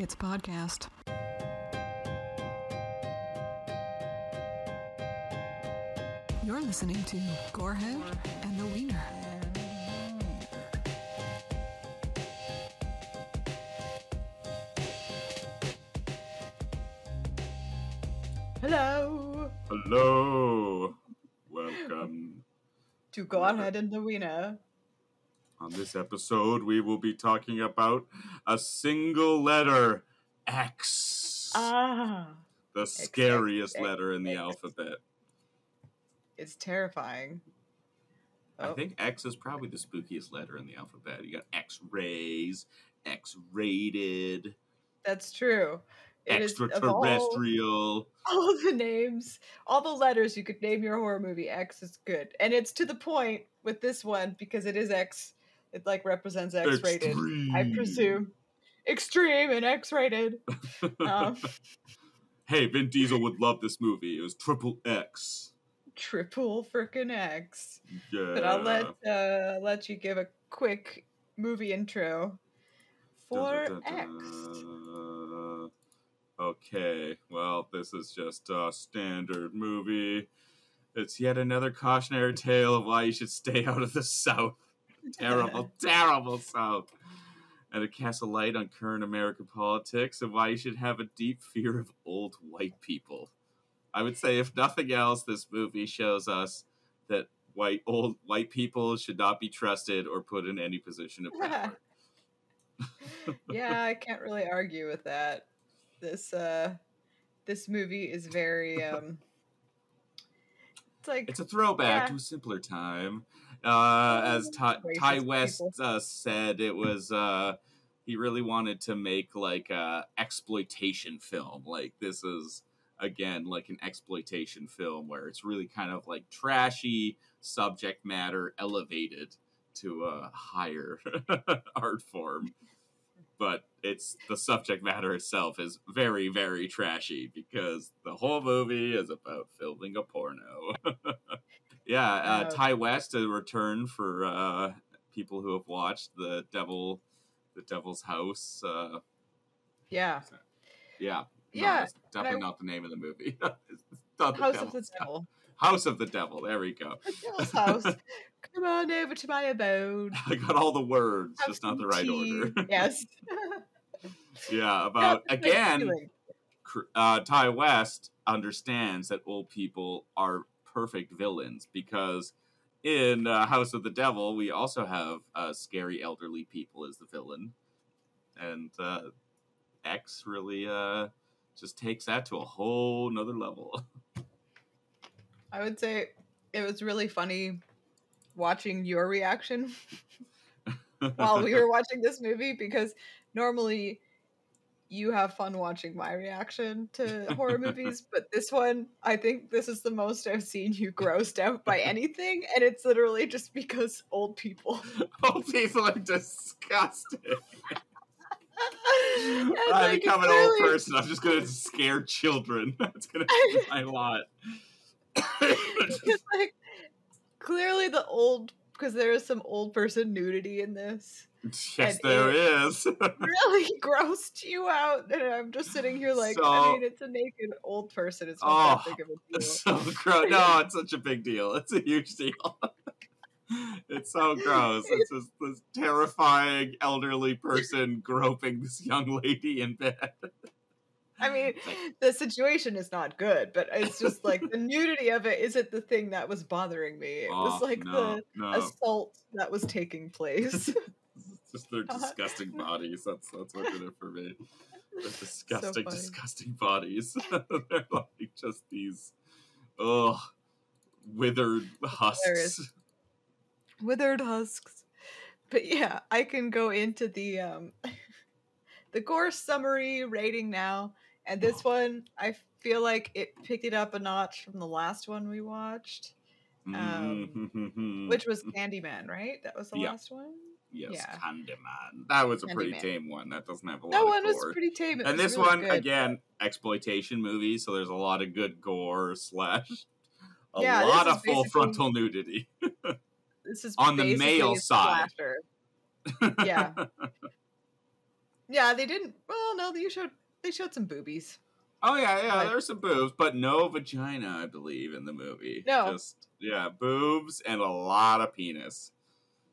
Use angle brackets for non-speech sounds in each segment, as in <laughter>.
It's podcast. You're listening to Gorehead and the Wiener. Hello Hello. Welcome. to Gorehead and the Wiener. On this episode, we will be talking about a single letter X. Ah, the X, scariest X, letter in the X. alphabet. it's terrifying. I Oh, think X is probably the spookiest letter in the alphabet. You got X rays, X rated, that's true. It is of all, extraterrestrial. all <laughs> the names, all the letters you could name your horror movie. X is good, and it's to the point with this one because it is X. It like represents X rated. I presume extreme and X rated. um, <laughs> Hey, Vin Diesel would love this movie. It was triple X. triple freaking X. Yeah. But I'll let uh, let you give a quick movie intro for X. Okay, well, this is just a standard movie. It's yet another cautionary tale of why you should stay <laughs> out of the South. <laughs> Terrible, terrible South. And it casts a light on current American politics and why you should have a deep fear of old white people. I would say, if nothing else, this movie shows us that white old white people should not be trusted or put in any position of power. <laughs> yeah, I can't really argue with that. This uh this movie is very <laughs> um it's like It's a throwback Yeah. to a simpler time. Uh, as Ti, Ti. West uh, said, it was uh, he really wanted to make like a exploitation film. Like this is again like an exploitation film where it's really kind of like trashy subject matter elevated to a higher <laughs> art form. But it's the subject matter itself is very, very trashy because the whole movie is about filming a porno. <laughs> yeah, uh, Uh, Ti West a return for uh, people who have watched the Devil, the Devil's House. Uh, yeah. yeah, Yeah, that's definitely I- not the name of the movie. <laughs> Not the House of the Devil. House of the Devil. There we go. The Devil's House. <laughs> Come on over to my abode. I got all the words, Have just not the right tea. order. <laughs> yes. yeah, about Yeah, again. uh, Ti West understands that old people are perfect villains because in uh, House of the Devil we also have uh, scary elderly people as the villain, and uh, X really uh, just takes that to a whole nother level. <laughs> I would say it was really funny watching your reaction <laughs> while we were watching this movie because normally you have fun watching my reaction to <laughs> horror movies, but this one, I think this is the most I've seen you grossed out by <laughs> anything, and it's literally just because old people. <laughs> old people are disgusting. I like, become an old person. I'm just going to scare children. That's going to be my lot. Because like clearly the old because there is some old person nudity in this. <laughs> yes, And there it- is. <laughs> Really <laughs> grossed you out, and I'm just sitting here like, I mean, it's a naked old person. It's not Oh, that big of a deal. So gross. No, it's such a big deal. It's a huge deal. it's so gross. It's just this terrifying elderly person groping this young lady in bed. I mean, <laughs> the situation is not good, but it's just like the nudity of it isn't the thing that was bothering me. It was Oh, like no, the no. assault that was taking place. <laughs> It's just their <laughs> disgusting bodies. That's that's what did it for me. They're disgusting, funny. disgusting bodies. They're like just these, ugh, withered husks. Hilarious. Withered husks. But yeah, I can go into the um the gore summary rating now. And this one, I feel like it picked it up a notch from the last one we watched, um, which was Candyman, right? That was the Yeah. last one. yes, yeah. Candyman. That was a pretty tame one. That doesn't have a lot That one was pretty tame. It and this really one good. again, exploitation movie, so there's a lot of good gore slash a Yeah, lot of full frontal nudity. <laughs> This is on the male side. Yeah. <laughs> Yeah, they didn't. Well, no, you showed they showed some boobies. Oh yeah, yeah. Like- There's some boobs, but no vagina, I believe, in the movie. No. just yeah, boobs and a lot of penis,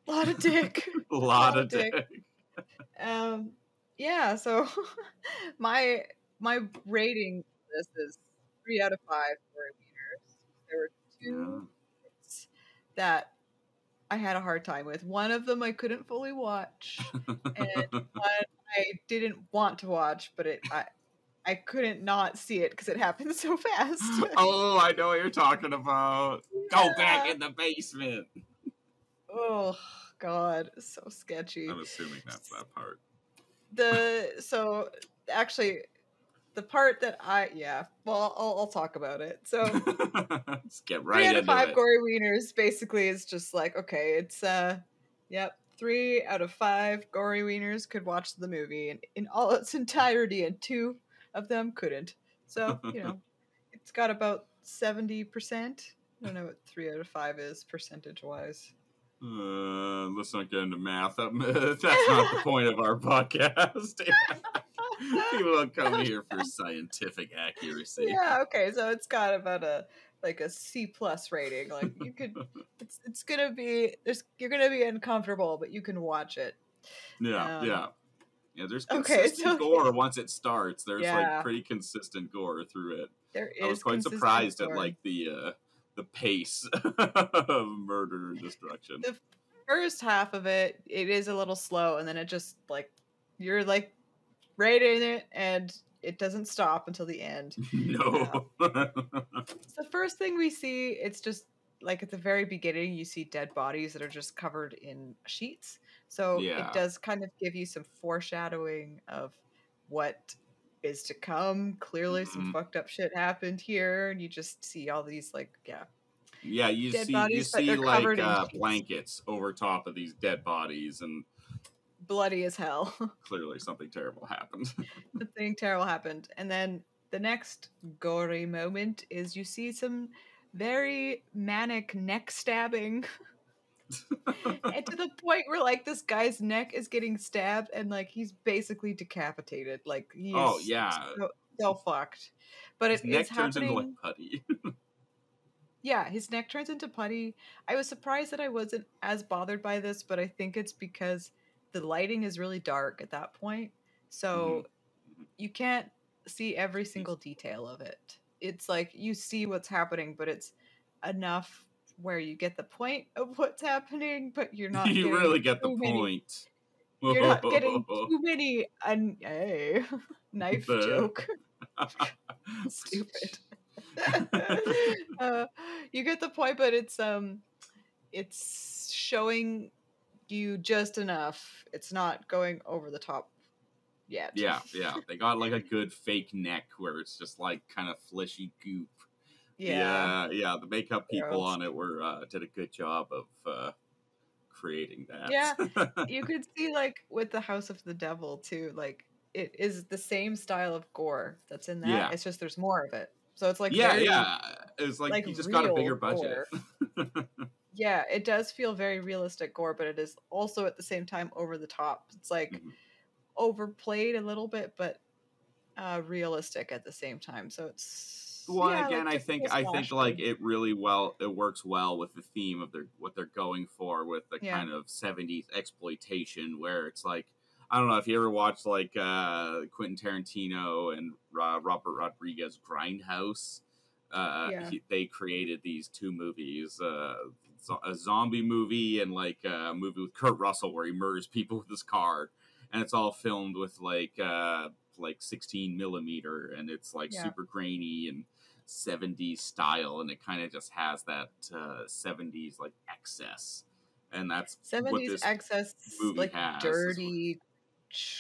A lot of dick. a <laughs> <laughs> lot, lot of of dick. dick. um, yeah. So <laughs> my my rating for this is three out of five for wieners. There were two bits that I had a hard time with. One of them I couldn't fully watch. and <laughs> one I didn't want to watch, but it I I couldn't not see it because it happened so fast. <laughs> oh, I know what you're talking about. Go back in the basement. oh God, so sketchy. I'm assuming that's that part. The so actually the part that I yeah well I'll, I'll talk about it. So <laughs> Let's get three right out of five it. gory wieners basically is just like okay it's uh yep three out of five gory wieners could watch the movie in, in all its entirety and two of them couldn't so <laughs> you know it's got about 70% i don't know what three out of five is percentage wise Uh, let's not get into math. <laughs> That's not the point of our podcast. <laughs> People don't come here for scientific accuracy. yeah okay so it's got about a like a c plus rating like you could <laughs> it's it's gonna be there's you're gonna be uncomfortable but you can watch it Yeah, Um, yeah. Yeah, there's okay, consistent so- <laughs> gore once it starts. There's Yeah. like pretty consistent gore through it. there is I was quite surprised at like the uh the pace of murder and destruction. The first half of it it is a little slow and then it just like you're like right in it and it doesn't stop until the end <laughs> no. <laughs> it's the first thing we see it's just like at the very beginning you see dead bodies that are just covered in sheets so Yeah. it does kind of give you some foreshadowing of what is to come clearly some Mhm. fucked up shit happened here and you just see all these like yeah yeah, you Dead see you bodies, but see like uh, blankets over top of these dead bodies and bloody as hell <laughs> clearly something terrible happened. <laughs> something terrible happened. And then the next gory moment is you see some very manic neck stabbing. <laughs> and to the point where like this guy's neck is getting stabbed and like he's basically decapitated. Like he oh, is Oh, yeah. so, so fucked. But His it neck is turns happening. into like putty. Yeah, his neck turns into putty. I was surprised that I wasn't as bothered by this, but I think it's because the lighting is really dark at that point. So Mhm. you can't see every single detail of it. It's like you see what's happening, but it's enough where you get the point of what's happening, but you're not <laughs> you really get the many- point. You're not getting <laughs> too many hey, <laughs> knife The- joke. Stupid. uh, you get the point, but it's um, it's showing you just enough. It's not going over the top yet. yeah, yeah. <laughs> They got like a good fake neck where it's just like kind of fleshy goop. yeah, yeah, yeah, The makeup people on it were uh, did a good job of uh, creating that. Yeah. <laughs> You could see like with the House of the Devil too. Like it is the same style of gore that's in that. Yeah. It's just there's more of it. So it's like yeah, very- yeah. It's like, like, you just got a bigger budget. <laughs> Yeah, it does feel very realistic gore, but it is also at the same time over the top. It's like Mhm. overplayed a little bit, but uh, realistic at the same time. So it's well, yeah, again, like I think I think like it really well it works well with the theme of their what they're going for with the Yeah. kind of '70s exploitation, where it's like I don't know if you ever watched like uh, Quentin Tarantino and Ro- Robert Rodriguez Grindhouse. Uh, Yeah. he, they created these two movies, uh, a zombie movie and like a movie with Kurt Russell where he murders people with his car, and it's all filmed with like uh, like 16 millimeter, and it's like Yeah. super grainy and 70s style, and it kind of just has that uh, 70s like excess, and that's what seventies this excess, movie like has, dirty,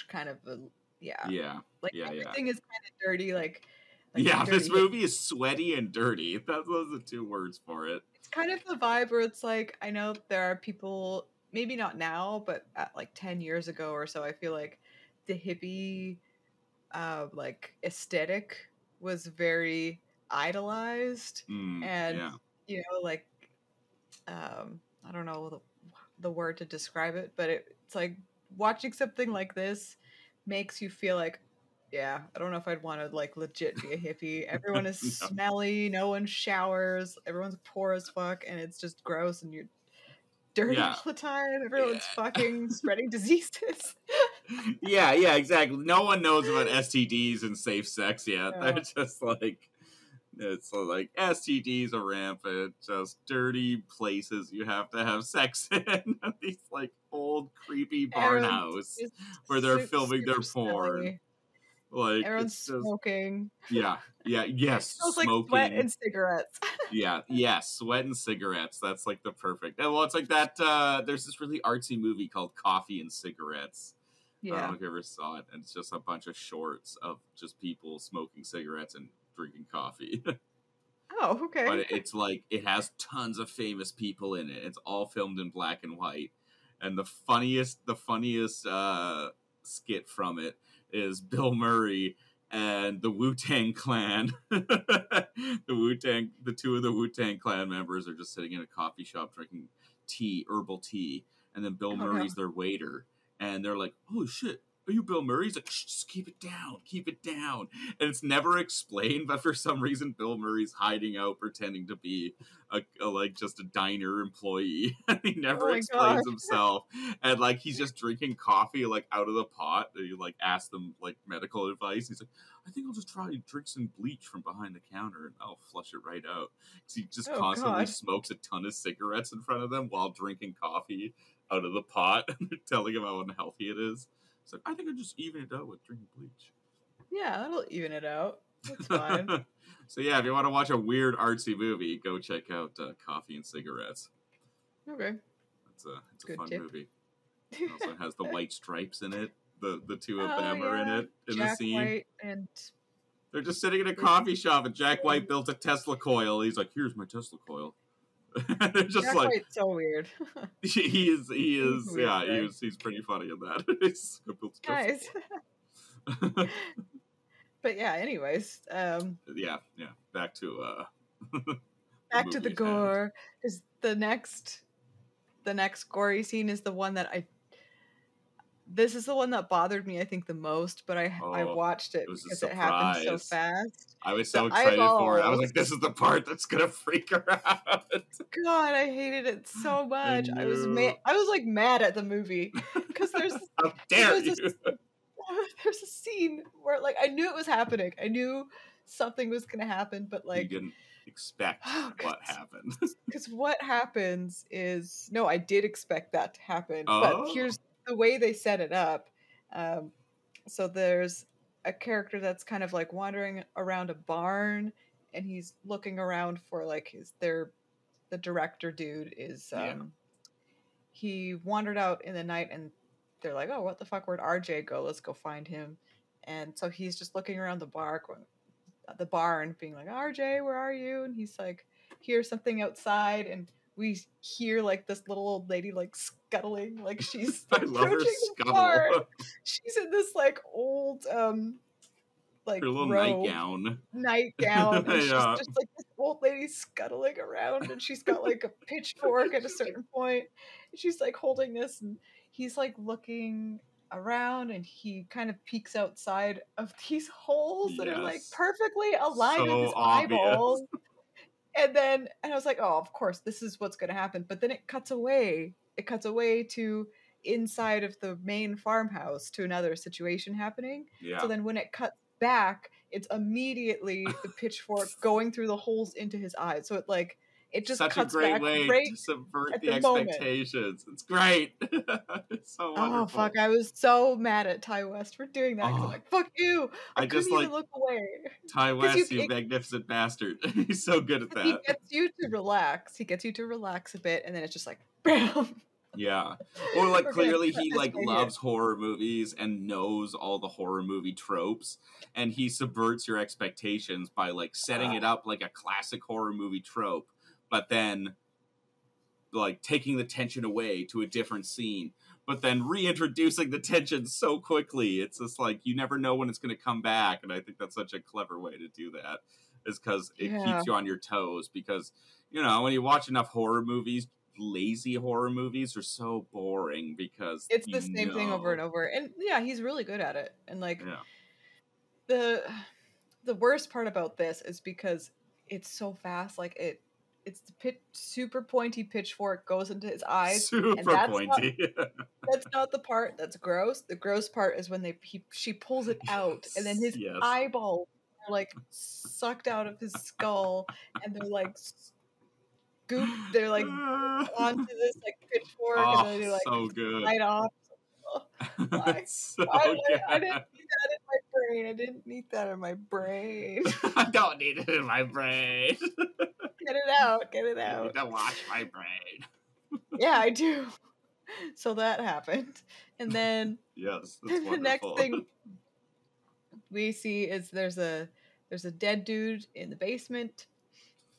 kind of a yeah, yeah. like yeah, yeah. everything is kind of dirty. Like, like yeah, this movie is sweaty and dirty. That, <laughs> those are the two words for it. It's kind of the vibe where it's like I know there are people, maybe not now, but at like ten years ago or so. I feel like the hippie, uh, like aesthetic was very idolized. Mm, and yeah. you know like um i don't know the, the word to describe it but it, it's like watching something like this makes you feel like, yeah, I don't know if I'd want to like legit be a hippie. Everyone is <laughs> No. smelly, no one showers, everyone's poor as fuck, and it's just gross and you're dirty Yeah. all the time. Everyone's Yeah. fucking spreading diseases. <laughs> yeah, yeah, exactly. No one knows about STDs and safe sex yet. No. <laughs> They're just like it's like STDs are rampant, just dirty places you have to have sex in. These like old creepy barn Everyone's house where they're filming their porn. smelly. Like Everyone's just smoking. yeah, yeah, yes, <laughs> smells like smoking. sweat and cigarettes. <laughs> yeah, yes, sweat and cigarettes. That's like the perfect. And well, it's like that. uh There's this really artsy movie called Coffee and Cigarettes. I don't yeah. know if you ever saw it, and it's just a bunch of shorts of just people smoking cigarettes and drinking coffee. <laughs> Oh, okay. but it's like it has tons of famous people in it. It's all filmed in black and white, and the funniest, the funniest uh, skit from it is Bill Murray and the Wu Tang Clan. <laughs> the Wu Tang, the two of the Wu Tang Clan members are just sitting in a coffee shop drinking tea, herbal tea, and then Bill Oh. Murray's their waiter, and they're like, "Holy shit!" Are you Bill Murray? He's like, Shh, just keep it down, keep it down. And it's never explained, but for some reason, Bill Murray's hiding out, pretending to be a, a like just a diner employee. <laughs> he never Oh explains God. himself, and like he's just <laughs> drinking coffee like out of the pot. And you like ask them like medical advice. He's like, I think I'll just try and drink some bleach from behind the counter, and I'll flush it right out. 'Cause he just Oh, constantly God. smokes a ton of cigarettes in front of them while drinking coffee out of the pot, <laughs> telling him how unhealthy it is. I think I'll just even it out with drinking bleach. yeah, that'll even it out. That's fine. <laughs> so yeah, if you want to watch a weird artsy movie, go check out uh, Coffee and Cigarettes. okay. It's a it's a fun tip. movie. <laughs> It also has the white stripes in it. The the two of Oh, them are in it in Jack the scene. White and They're just sitting in a coffee shop, and Jack White built a Tesla coil. He's like, "Here's my Tesla coil." <laughs> They're just Jack like so weird. <laughs> <laughs> he is. He is. Yeah, guy. he was, he's pretty funny in that. He's I built a Tesla Guys. but yeah, anyways, um yeah, yeah. Back to uh. back to the movie at gore. Is the next the next gory scene is the one that I this is the one that bothered me, I think, the most, but I I Oh, watched it, it was because it happened so fast. I was The so excited for it. I was like, "This is the part that's gonna freak her <laughs> out." God, I hated it so <gasps> much. I, was knew. mad. I was like mad at the movie because there's <laughs> How dare There's you? a- <laughs> there's a scene where like I knew it was happening. I knew something was gonna happen, but you like didn't <gasps> expect Oh, what happened. because what happens is no, I did expect that to happen, Oh. but here's the way they set it up. Um, so there's a character that's kind of like wandering around a barn, and he's looking around for like his their the director dude is um, Yeah. he wandered out in the night, and they're like, oh, what the fuck? Where'd RJ go? Let's go find him. And so he's just looking around the bar, the barn, being like, RJ, where are you? And he's like, hears something outside, and we hear like this little old lady like scuttling, like <laughs> she's I love her approaching the car. <laughs> She's in this like old um like Her little robe, nightgown. nightgown, <laughs> and she's Yeah. just like this old lady scuttling around, and she's got like a pitchfork at a certain point. And she's like holding this, and he's like looking around, and he kind of peeks outside of these holes that are like perfectly aligned So with his eyeballs. And then, and I was like, oh, of course, this is what's going to happen. But then it cuts away. It cuts away to inside of the main farmhouse to another situation happening. Yeah. So then when it cuts back, it's immediately the <laughs> pitchfork going through the holes into his eyes. So it like it just Such a great back way right. to subvert the, the moment. expectations. It's great. <laughs> it's so wonderful. Oh fuck! I was so mad at Ti West for doing that. 'cause I'm Oh. like, fuck you! I, I just, like, look away. Ti West, you- you, it- magnificent bastard. <laughs> He's so good at that. He gets you to relax. He gets you to relax a bit, and then it's just like, <laughs> bam. Yeah. Or like clearly he like loves horror movies and knows all the horror movie tropes and he subverts your expectations by like setting ah. it up like a classic horror movie trope but then like taking the tension away to a different scene but then reintroducing the tension so quickly it's just like you never know when it's going to come back and I think that's such a clever way to do that is cuz it Yeah. keeps you on your toes because you know when you watch enough horror movies lazy horror movies are so boring because It's the same thing over and over. And yeah, he's really good at it. And like Yeah. the the worst part about this is because it's so fast. Like it it's the pit, super pointy pitchfork goes into his eyes. Super that's not- pointy. <laughs> That's not the part that's gross. The gross part is when they he, she pulls it out and then his Yes. eyeballs are like sucked out of his skull and they're like scoop they're like <laughs> onto this like pitchfork oh, and then oh, they like so good. slide off. <laughs> so I, good. I didn't need that in my brain. I didn't need that in my brain. I don't need it in my brain. Get it out. Get it I out. need to wash my brain. Yeah, I <laughs> do. So that happened. And then <laughs> Yes, <laughs> that's the next thing we see is there's a there's a dead dude in the basement.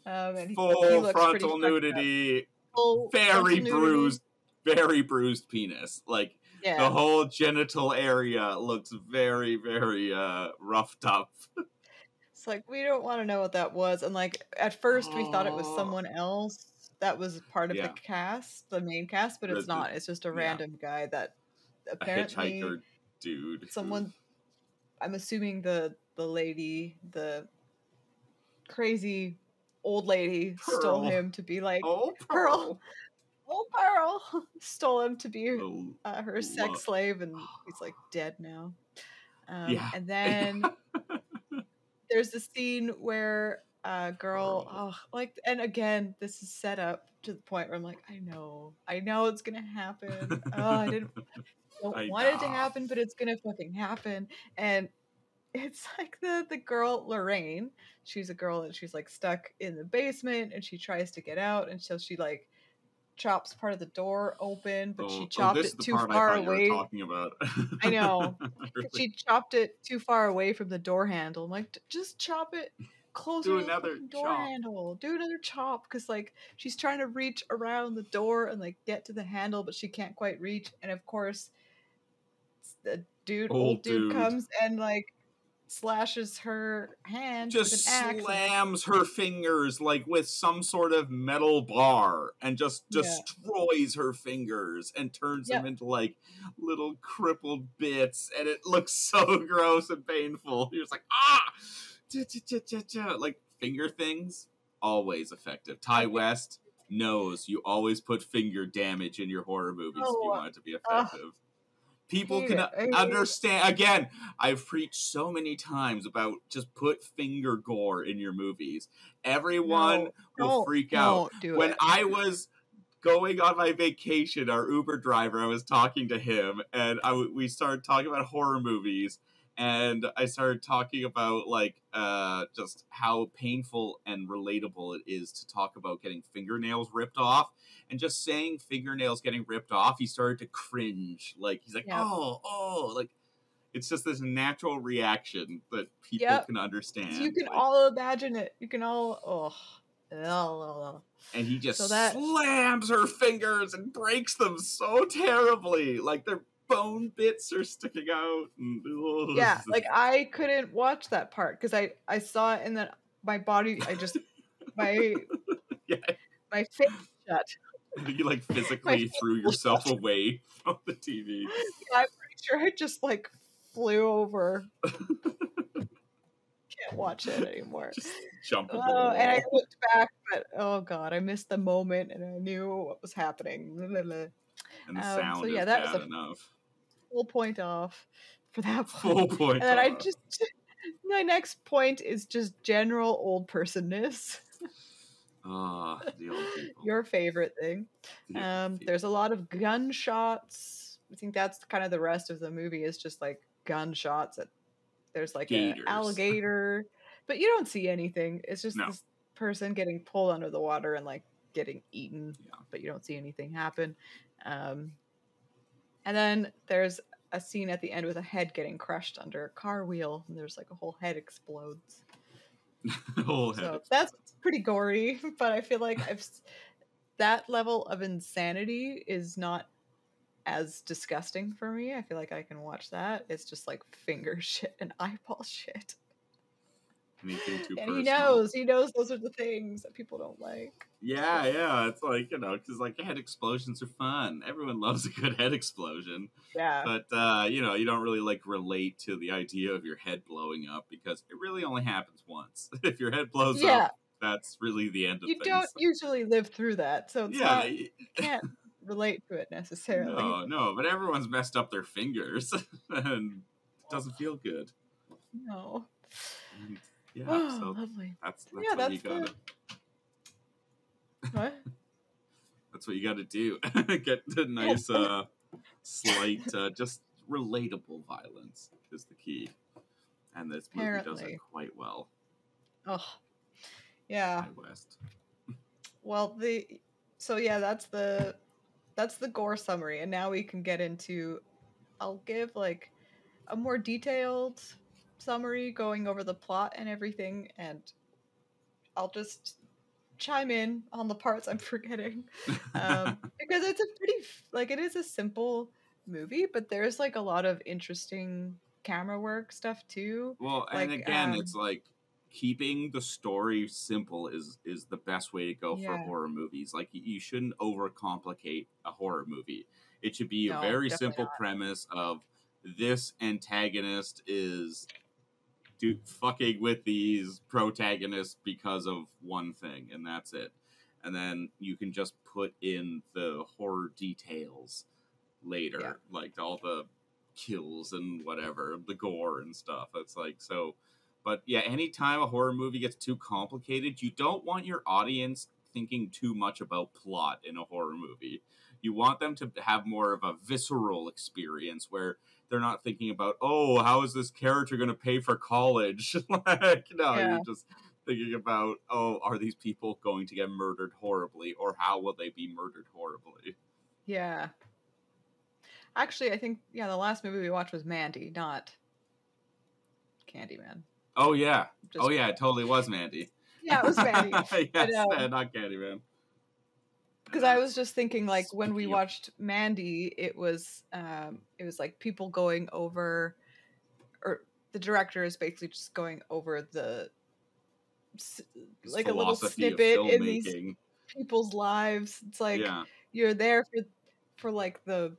Um, and he, he looks pretty frontal nudity, Full frontal very nudity. bruised, very bruised penis. Like the whole genital area looks very, very uh roughed up. It's like we don't want to know what that was. And like at first we thought it was Oh. someone else that was part of Yeah. the cast, the main cast, but it's The- not. It's just a yeah. random guy that A apparently hitchhiker dude. someone I'm assuming the the lady, the crazy old lady stole him to be <laughs> like Oh, Pearl. old Pearl <laughs> stole him to be Oh, uh, her sex slave and <gasps> he's like dead now. Um, Yeah. and <laughs> then there's the scene where a girl, oh, like, and again, this is set up to the point where I'm like, I know, I know it's gonna happen. Oh, I didn't <laughs> don't I want it to happen, but it's gonna fucking happen. And it's <laughs> like the the girl Lorraine. She's a girl and she's like stuck in the basement and she tries to get out and so she like chops part of the door open, but oh, she oh, oh chopped is it too far I away. Talking about. I know. <laughs> Really. She chopped it too far away from the door handle. I'm like, just chop it closer to the another door chop." handle. Do another chop because like she's trying to reach around the door and like get to the handle, but she can't quite reach. And of course, the dude, old, Old dude, dude. comes and like slashes her hand just with an axe. slams her fingers like with some sort of metal bar and just Yeah. destroys her fingers and turns them into like little crippled bits and it looks <laughs> so gross and painful. You're just like ah! Like finger things always effective. Ti west knows you always put finger damage in your horror movies if you Oh, want it to be effective people can it. I hate it. understand again i've preached so many times about just put finger gore in your movies everyone No, will freak out when it. i was going on my vacation our uber driver i was talking to him and I we started talking about horror movies and i started talking about like uh just how painful and relatable it is to talk about getting fingernails ripped off and just saying fingernails getting ripped off he started to cringe like he's like Yeah. oh oh like it's just this natural reaction that people Yep. can understand you can like- all imagine it. You can all oh. Ugh. and he just So that- slams her fingers and breaks them so terribly like their bone bits are sticking out and, yeah <laughs> like i couldn't watch that part because i i saw it and then my body i just my <laughs> yeah. my face shut. <laughs> You like physically threw yourself shut. away from the tv i'm pretty sure i just like flew over. Can't watch it anymore. Just jump oh, and i looked back but oh god i missed the moment and i knew what was happening. And the um, so sound yeah, is that was bad a- enough full point off for that <laughs> full point and then i just <laughs> my next point is just general old personness <laughs> ah the old people your favorite thing Um, there's a lot of gunshots. I think that's kind of the rest of the movie is just like gunshots. At, there's like an alligator, but you don't see anything. It's just No. this person getting pulled under the water and like getting eaten, Yeah. but you don't see anything happen. Um, and then there's a scene at the end with a head getting crushed under a car wheel, and there's like a whole head explodes. <laughs> whole head So that's pretty gory, <laughs> but I feel like I've that level of insanity is not as disgusting for me. I feel like I can watch that. It's just like finger <laughs> shit and eyeball shit. Anything too and he knows, he knows those are the things that people don't like. Yeah, yeah. It's like you know, because like head explosions are fun. Everyone <laughs> loves a good head explosion, Yeah. but uh, you know, you don't really like relate to the idea of your head blowing up because it really only happens once. <laughs> if your head blows Yeah. up, that's really the end of you things. don't usually live through that, so it's yeah, not, you can't relate to it necessarily. no, no, but everyone's messed up their fingers, <laughs> and it doesn't feel good. No. And, yeah, Oh, so lovely. that's that's Yeah, what you gotta. What? <laughs> That's what you got to do. <laughs> Get the <laughs> nice, uh, slight, uh, just relatable violence is the key, and this movie does it quite well. Oh. Yeah. West. Well, the so yeah, that's the that's the gore summary, and now we can get into. I'll give like a more detailed summary going over the plot and everything, and I'll just chime in on the parts I'm <laughs> forgetting um, <laughs> because it's a pretty like it is a simple movie, but there's like a lot of interesting camera work stuff too. Well, and Like, again, um, it's like keeping the story simple is is the best way to go for horror movies. Like you shouldn't overcomplicate a horror movie. It should be a very simple not. premise of this antagonist is do fucking with these protagonists because of one thing and that's it. And then you can just put in the horror details later, Yeah. like all the kills and whatever, the gore and stuff. It's like so but yeah, anytime a horror movie gets too complicated, you don't want your audience thinking too much about plot in a horror movie. You want them to have more of a visceral experience where they're not thinking about, oh, how is this character going to pay for college? <laughs> like, no, Yeah. you're just thinking about, oh, are these people going to get murdered horribly, or how will they be murdered horribly? Yeah. Actually, I think yeah, the last movie we watched was Mandy, not Candyman. Oh yeah, Just- oh yeah, it totally was Mandy. Yeah, it was Mandy. <laughs> yes, um, uh, not Candyman. Because I was just thinking like when we watched Mandy, it was um it was like people going over or the director is basically just going over the His like a little snippet in these people's lives. It's like yeah, you're there for for like the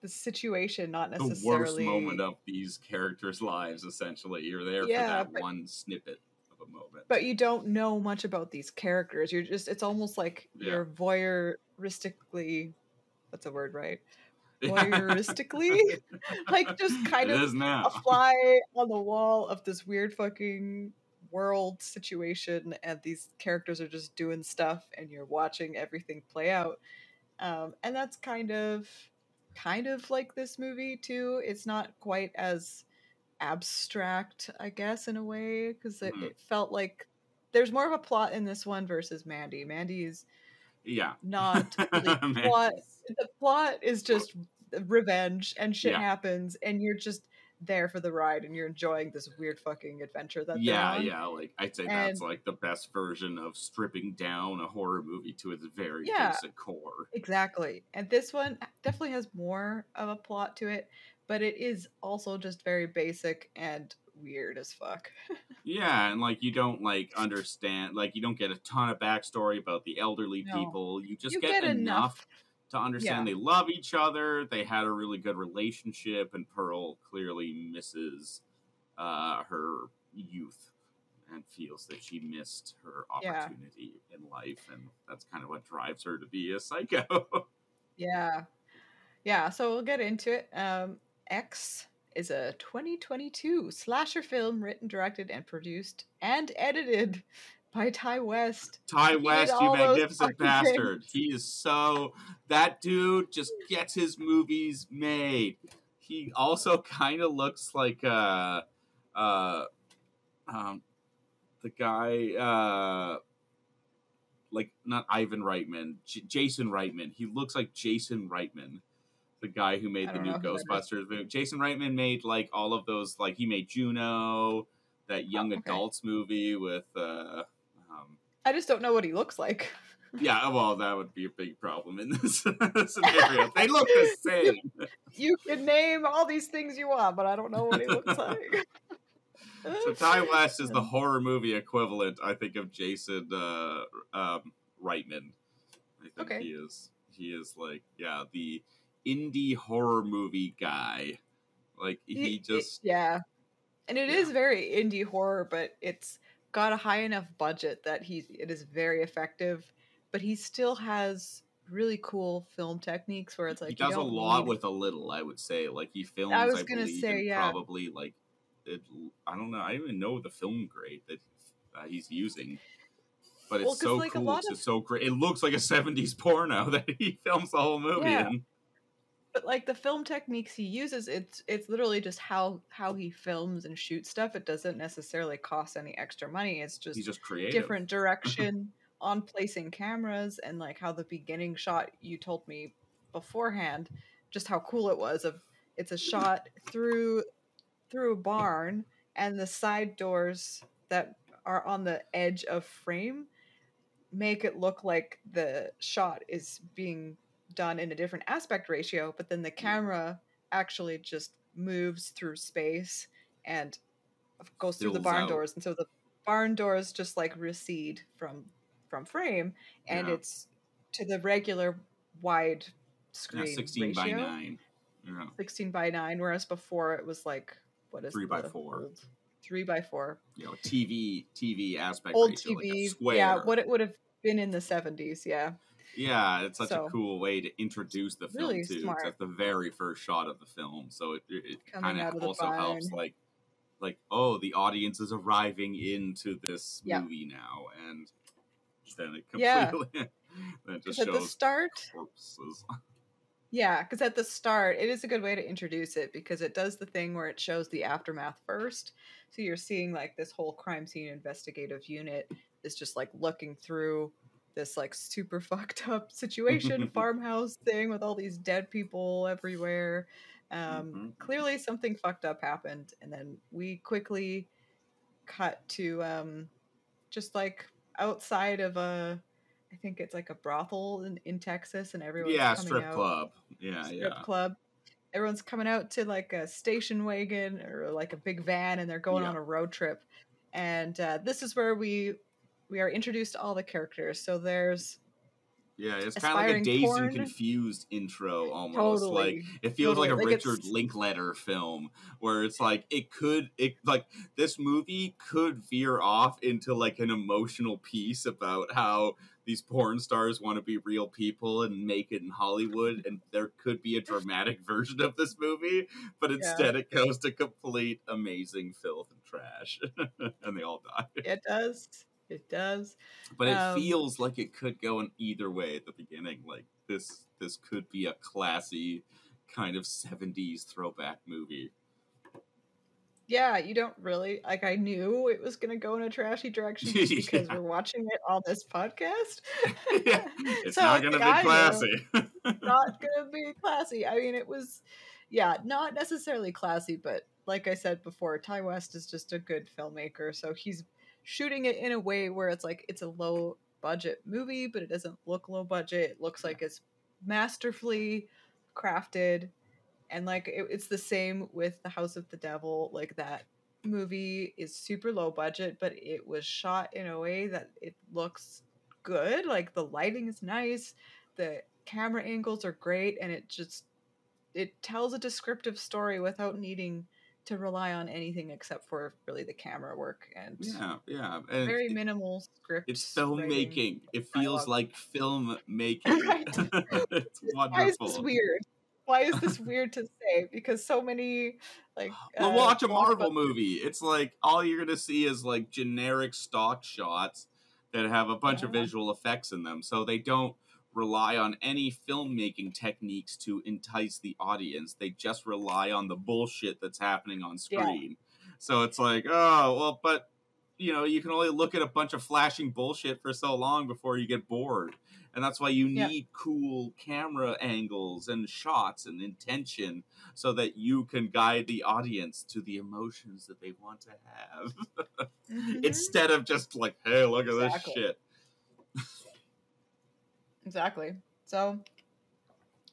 the situation, not necessarily the worst moment of these characters' lives. Essentially, you're there Yeah, for that but- one snippet moment. but you don't know much about these characters. You're just it's almost like Yeah. you're voyeuristically that's a word, right? <laughs> Voyeuristically? <laughs> like just kind it of a fly on the wall of this weird fucking world situation and these characters are just doing stuff and you're watching everything play out um, and that's kind of kind of like this movie too it's not quite as abstract i guess in a way because it, Mhm. it felt like there's more of a plot in this one versus mandy mandy is yeah, not <laughs> Man. plot. The plot is just revenge and shit Yeah. happens, and you're just there for the ride, and you're enjoying this weird fucking adventure that yeah, yeah. Like I'd say that's like the best version of stripping down a horror movie to its very Yeah. basic core. Exactly. And this one definitely has more of a plot to it, but it is also just very basic and weird as fuck. <laughs> Yeah, and like you don't like understand, like you don't get a ton of backstory about the elderly No. people. You just You get, get enough, enough. to understand Yeah. they love each other. They had a really good relationship, and Pearl clearly misses uh, her youth and feels that she missed her Yeah. opportunity in life, and that's kind of what drives her to be a psycho. <laughs> Yeah. Yeah, so we'll get into it. Um, X is a 2022 slasher film written, directed, and produced and edited by Ti West. Ti West, you magnificent bastard. things. He is so that dude just gets his movies made. He also <laughs> kind of looks like uh uh um the guy uh like not Ivan Reitman, J- Jason Reitman. He looks like Jason Reitman, the guy who made the new know who that is. Ghostbusters movie. Jason Reitman made like all of those like he made Juno, that young Oh, okay. adults movie with uh um I just don't know what he looks like. <laughs> yeah, well, that would be a big problem in this <laughs> scenario. <laughs> they look the same. You can name all these things you want, but I don't know what he looks like. So Ti West is the horror movie equivalent, I think, of Jason uh, um, Reitman. I think Okay. he is. He is like, yeah, the indie horror movie guy. Like he It- it- just yeah, and it is Yeah. very indie horror, but it's got a high enough budget that he it is very effective. But he still has really cool film techniques where it's like he does a lot need- with a little. I would say, like he films. I was gonna believe, say, yeah. probably like it, I don't know. I don't even know the film grade that uh, he's using. But it's Well, so like, a cool. lot It's of- just so great. It looks like a '70s porno <laughs> that he films the whole movie Yeah. in. But like the film techniques he uses it's it's literally just how how he films and shoots stuff it doesn't necessarily cost any extra money it's just, He's just creative. different direction on placing cameras and like how the beginning shot you told me beforehand just how cool it was of it's a shot through through a barn and the side doors that are on the edge of frame make it look like the shot is being done in a different aspect ratio but then the mm. camera actually just moves through space and goes through the barn out. doors and so the barn doors just like recede from from frame and Yeah. it's to the regular wide Yeah, screen 16 by ratio, 9. Yeah. 16 by 9 whereas before it was like what is Three by four. old- three by four You know, TV TV aspect old ratio, like tv square. yeah what it would have been in the 70s yeah Yeah, it's such So, a cool way to introduce the film really too. smart. It's at the very first shot of the film, so it, it kind of also helps like like oh the audience is arriving into this Yeah. movie now and then it Yeah. completely <laughs> it just 'Cause at the shows start corpses. <laughs> Yeah, because at the start, it is a good way to introduce it because it does the thing where it shows the aftermath first. So you're seeing like this whole crime scene investigative unit is just like looking through this like super <laughs> fucked up situation, <laughs> farmhouse thing with all these dead people everywhere. Um, Mhm. Clearly, something fucked up happened, and then we quickly cut to um, just like outside of a. I think it's like a brothel in, in Texas, and everyone's yeah, strip out club. Yeah, strip yeah. club. Everyone's coming out to like a station wagon or like a big van, and they're going Yeah. on a road trip. And uh, this is where we we are introduced to all the characters. So there's Yeah, it's kind of like a dazed porn. and confused intro almost. Like it feels totally, like a like, it's- Richard Linklater film where it's like it could it like this movie could veer off into like an emotional piece about how these porn stars want to be real people and make it in Hollywood and there could be a dramatic version of this movie, but instead it goes to complete amazing filth and trash <laughs> and they all die. it does it does. But it Um, feels like it could go in either way at the beginning. Like this this could be a classy kind of 70s throwback movie. Yeah, you don't really like. I knew it was going to go in a trashy direction just <laughs> because Yeah. we're watching it on this podcast. <laughs> yeah, it's So, not going to be classy. <laughs> not gonna be classy. I mean, it was, yeah, not necessarily classy, but like I said before, Ti West is just a good filmmaker. So he's shooting it in a way where it's like it's a low budget movie, but it doesn't look low budget. It looks like it's masterfully crafted, and like it, it's the same with The House of the Devil. Like that movie is super low budget, but it was shot in a way that it looks good. Like the lighting is nice, the camera angles are great, and it just it tells a descriptive story without needing to rely on anything except for really the camera work and yeah, yeah. And very it- minimal script. it's filmmaking. It feels dialogue. like film making. <laughs> Right. <laughs> it's <laughs> Why is wonderful. this weird? Why is this weird to say? Because so many like <gasps> Well, uh, watch a Marvel movie. It's like all you're gonna see is like generic stock shots that have a bunch of visual effects in them, so they don't rely on any filmmaking techniques to entice the audience. They just rely on the bullshit that's happening on Yeah. screen. So it's like, oh well, but you know, you can only look at a bunch of flashing bullshit for so long before you get bored. And that's why you Yeah. need cool camera angles and shots and intention so that you can guide the audience to the emotions that they want to have <laughs> Mhm. instead of just like, hey, look at this shit. <laughs> Exactly. So,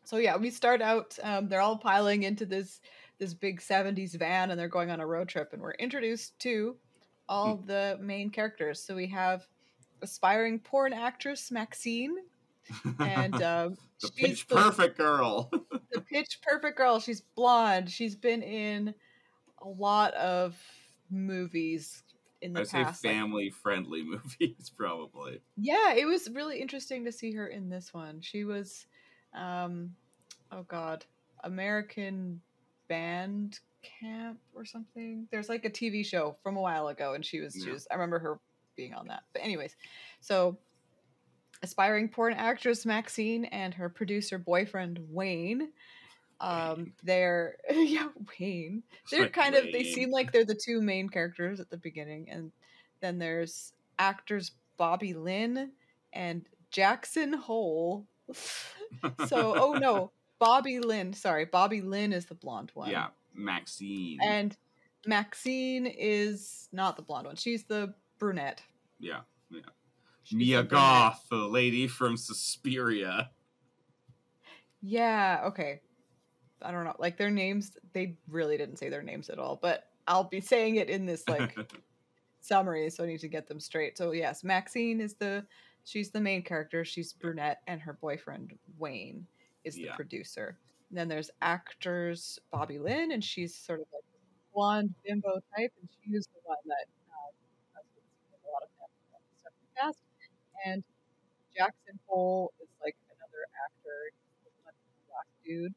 so yeah, we start out. Um, they're all piling into this this big 70s van and they're going on a road trip and we're introduced to all the main characters. So we have aspiring porn actress Maxine and <laughs> um, the she's pitch the- perfect girl. <laughs> the pitch perfect girl. She's blonde. She's been in a lot of movies in the I say past. like- family friendly <laughs> movies, probably. yeah, it was really interesting to see her in this one. She was, um, oh god, American Band Camp or something. There's like a TV show from a while ago, and she was, she was. I remember her being on that. But anyways, so aspiring porn actress Maxine and her producer boyfriend Wayne. Um, they're <laughs> yeah Wayne. They're <laughs> kind of they seem like they're the two main characters at the beginning, and then there's actors Bobby Lynn and Jackson Hole. <laughs> so oh no, Bobby Lynn. Sorry, Bobby Lynn is the blonde one. Yeah, Maxine. and Maxine is not the blonde one. She's the brunette. yeah, yeah. She's Mia the. Goth, the lady from Suspiria. Yeah, okay. I don't know. Like their names, they really didn't say their names at all, but I'll be saying it in this like <laughs> summary, so I need to get them straight. So yes, Maxine is the she's the main character. She's brunette, and her boyfriend Wayne is the Yeah. producer. And then there's actors Bobby Lynn, and she's sort of like blonde bimbo type, and she was the one that uh, has been seen in a lot of family stuff in the past. And Jackson Hole is like another actor, he's the one black dude.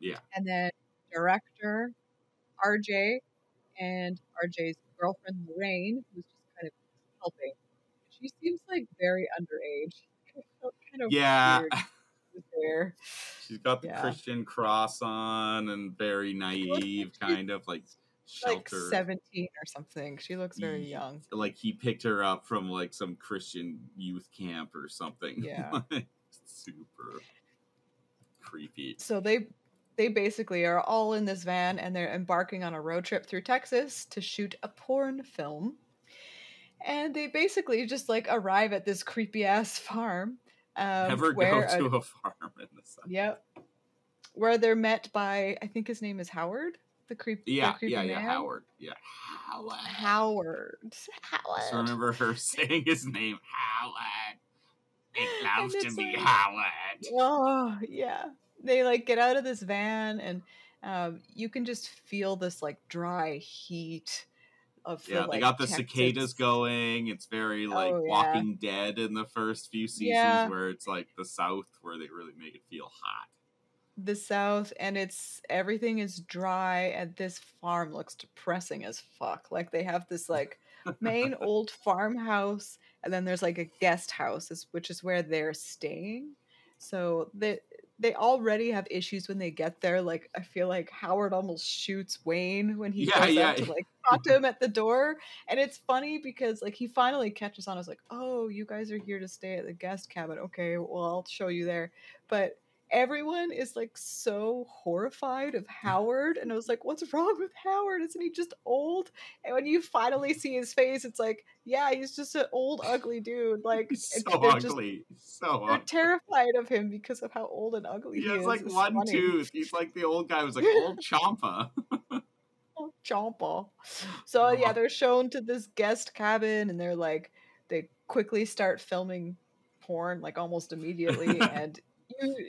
Yeah. And then director RJ and RJ's girlfriend Lorraine, who's just kind of helping. She seems like very underage. <laughs> Kind of Yeah. there. She's got the Yeah. Christian cross on and very naive, kind of like shelter. Like shelter. seventeen or something. She looks very Ye- young. Like he picked her up from like some Christian youth camp or something. Yeah. <laughs> Super creepy. So they they basically are all in this van and they're embarking on a road trip through Texas to shoot a porn film. And they basically just like arrive at this creepy ass farm. Um, Never where go to a farm in the sun. Yep. Where they're met by, I think his name is Howard, the creep. the Yeah, creepy yeah, yeah. Howard. Yeah, Howard. Howard. Howard. remember her <laughs> saying his name, Howard. It loves to be like- Howard. Oh yeah. They like get out of this van and um, you can just feel this like dry heat of the, Yeah, like, they got the Texas- cicadas going. It's very like Oh, yeah. Walking Dead in the first few seasons, Yeah. where it's like the South, where they really make it feel hot. the south and it's everything is dry and this farm looks depressing as fuck like they have this like main <laughs> old farmhouse and then there's like a guest house which is where they're staying so they they already have issues when they get there like i feel like howard almost shoots wayne when he Yeah, goes yeah. out to like <laughs> talk to him at the door and it's funny because like he finally catches on. I was like oh you guys are here to stay at the guest cabin. Okay well i'll show you there. But everyone is like so horrified of Howard. And I was like, what's wrong with Howard? Isn't he just old? And when you finally see his face, it's like, yeah, he's just an old, ugly dude. <laughs> Like, so they're just- ugly. so they're ugly. terrified of him because of how old and ugly He he, has is. like It's one funny. tooth. He's like the old guy was like old Champa. Oh, Jompa. So yeah, they're shown to this guest cabin, and they're like, they quickly start filming porn like almost immediately, <laughs> and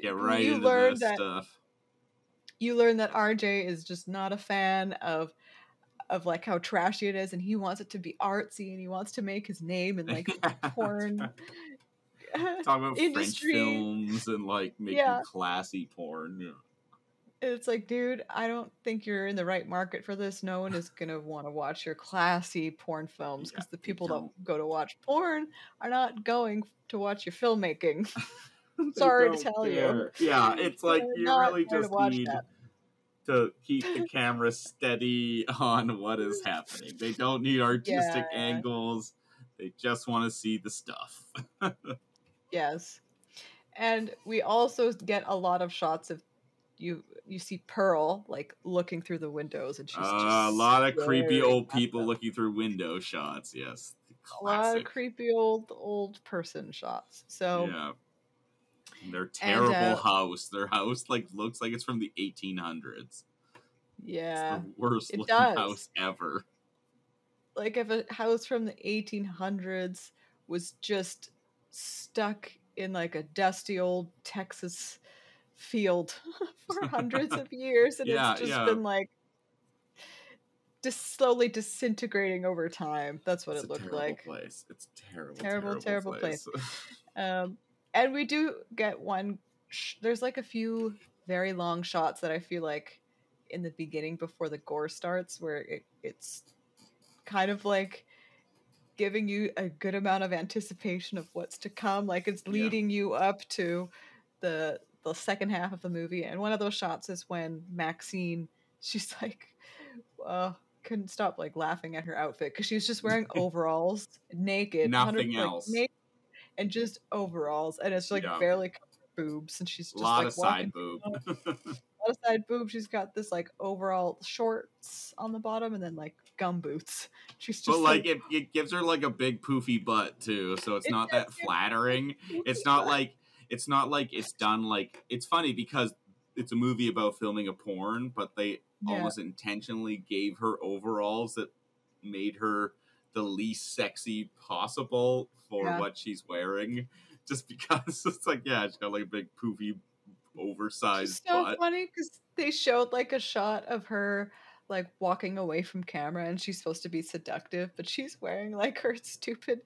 Get right you into learn this that stuff. you learn that RJ is just not a fan of of like how trashy it is, and he wants it to be artsy, and he wants to make his name in like <laughs> porn. <laughs> Talking about industry. French films and like making Yeah. classy porn. Yeah. it's like, dude, I don't think you're in the right market for this. No one is gonna want to watch your classy porn films because Yeah, the people that go to watch porn are not going to watch your filmmaking. <laughs> <laughs> Sorry to tell you. Yeah, it's like They're you really just need that. to keep the <laughs> camera steady on what is happening. They don't need artistic Yeah. angles. They just want to see the stuff. <laughs> Yes. And we also get a lot of shots of you you see Pearl like looking through the windows and she's Uh, just a lot of creepy old people them. looking through window shots. Yes, a lot of creepy old old person shots. So yeah. And Their terrible uh, house. Their house like looks like it's from the 1800s. Yeah. It's the worst it looking does. house ever. Like if a house from the 1800s was just stuck in like a dusty old Texas field <laughs> for <laughs> hundreds of years and Yeah, it's just yeah. been like just slowly disintegrating over time. That's what it's it looked like. place. It's a terrible, Terrible, terrible, terrible place. <laughs> Um, and we do get one. Sh- there's like a few very long shots that I feel like in the beginning before the gore starts, where it, it's kind of like giving you a good amount of anticipation of what's to come. Like it's Yeah. leading you up to the the second half of the movie. And one of those shots is when Maxine, <laughs> she's like, uh, couldn't stop like laughing at her outfit because she was just wearing <laughs> overalls, naked, 100 Nothing like, else. naked, and just overalls, and it's like Yeah. barely boobs, and she's a just lot like of side boob. <laughs> a lot of side boobs. She's got this like overall shorts on the bottom, and then like gum boots. <laughs> She's just but like it, it gives her like a big poofy butt too, so it's It not that flattering. It's not like it's not like it's done like it's funny because it's a movie about filming a porn, but they Yeah. almost intentionally gave her overalls that made her the least sexy possible for Yeah. what she's wearing. <laughs> Just because <laughs> it's like, yeah, she's got like a big poofy oversized It's so butt. funny because they showed like a shot of her like walking away from camera, and she's supposed to be seductive, but she's wearing like her stupid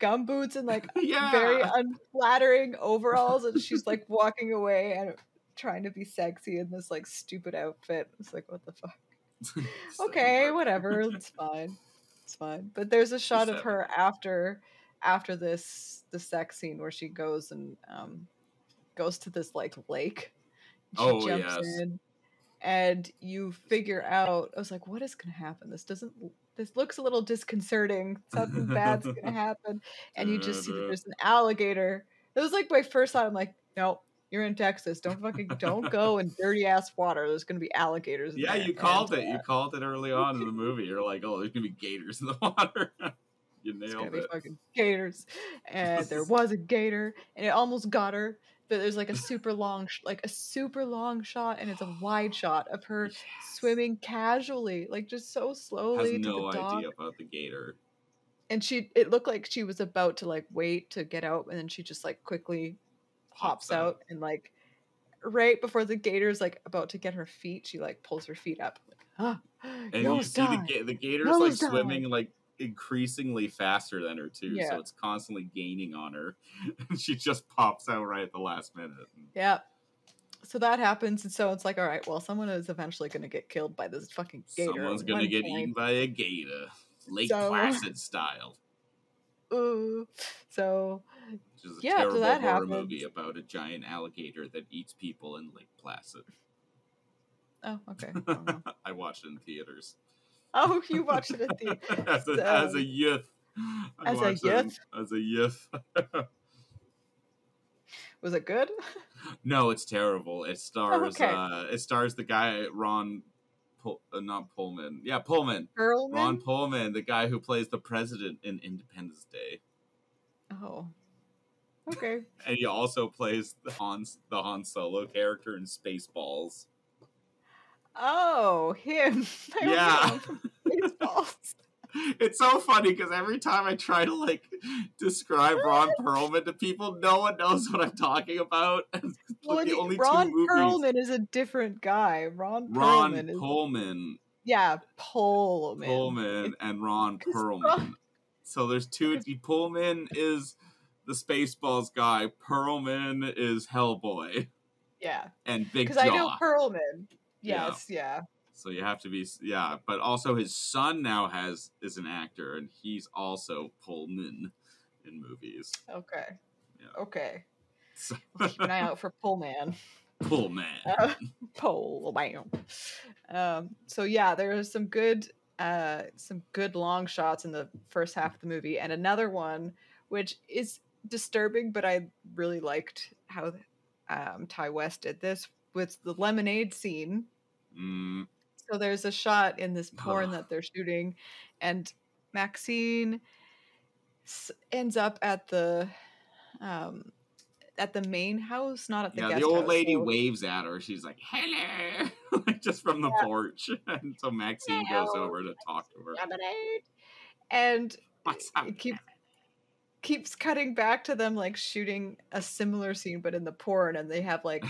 gum boots and like <laughs> yeah. very unflattering overalls, and she's like walking away and trying to be sexy in this like stupid outfit. It's like what the fuck. okay, whatever. It's fine. It's fine. But there's a shot of her after after this the sex scene where she goes and um goes to this like lake. She Oh, jumps yes. in and you figure out I was like, what is gonna happen? This doesn't this looks a little disconcerting. Something bad's gonna <laughs> happen. And you just see that there's an alligator. It was like my first thought. I'm like, no, you're in Texas. Don't fucking don't go in <laughs> dirty ass water. There's gonna be alligators. in Yeah, there." you called it. You called it early on in the movie. You're like, oh, there's gonna be gators in the <laughs> water. you It's gonna nailed be it. fucking gators, and there <laughs> was a gator, and it almost got her. But there's like a super long, sh- like a super long shot, and it's a wide <gasps> shot of her Yes. swimming casually, like just so Has slowly to no the dock. idea about the gator. And she, it looked like she was about to like wait to get out, and then she just like quickly Hops out. out, and like right before the gator's like about to get her feet, she like pulls her feet up. Like, ah, And you see the, the gator's like swimming like increasingly faster than her too. Yeah. So it's constantly gaining on her. <laughs> And she just pops out right at the last minute. Yeah. So that happens, and so it's like, all right, well, someone is eventually going to get killed by this fucking gator. Someone's gonna get point. eaten by a gator. Lake So- Placid style. <laughs> Ooh. So Which is a Yeah, terrible that horror happens. movie about a giant alligator that eats people in Lake Placid. oh, okay. <laughs> I. I watched it in theaters. Oh, you <laughs> watched it in theaters <laughs> as, a, so- as a youth. I As a watched it youth? As a youth. was it good? no, it's terrible. It stars. okay. uh, it stars the guy Ron, Pul- uh, not Pullman. Yeah, Pullman. Perlman? Ron Pullman, the guy who plays the president in Independence Day, Oh. Okay. and he also plays the Han the Han Solo character in Spaceballs. Oh, him. <laughs> I Yeah. know him from Spaceballs. <laughs> It's so funny because every time I try to like describe <laughs> Ron Perlman to people, no one knows what I'm talking about. Well, the only Ron. Perlman is a different guy. Ron, Ron Perlman is Pullman, yeah, Pullman. Pullman, and Ron Perlman. Ron- So there's two. Pullman is the Spaceballs guy. Perlman is Hellboy Yeah, and Big because I know Perlman. Yeah. Yes, yeah. so you have to be yeah. But also his son now has is an actor, and he's also Pullman in movies. Okay. Yeah. Okay. So, We'll keep an eye out for Pullman. <laughs> Pullman. Uh, Pullman. Um, so yeah, there was some good uh some good long shots in the first half of the movie, and another one which is disturbing, but I really liked how um Ti West did this with the lemonade scene. Mm, So there's a shot in this porn that they're shooting, and Maxine s- ends up at the um, at the main house, not at the yeah, the old house, lady so- waves at her. She's like, "Hello," <laughs> like just from the Yeah. porch, <laughs> and so Maxine goes over to talk to her. lemonade. And it keeps keeps cutting back to them like shooting a similar scene but in the porn and they have like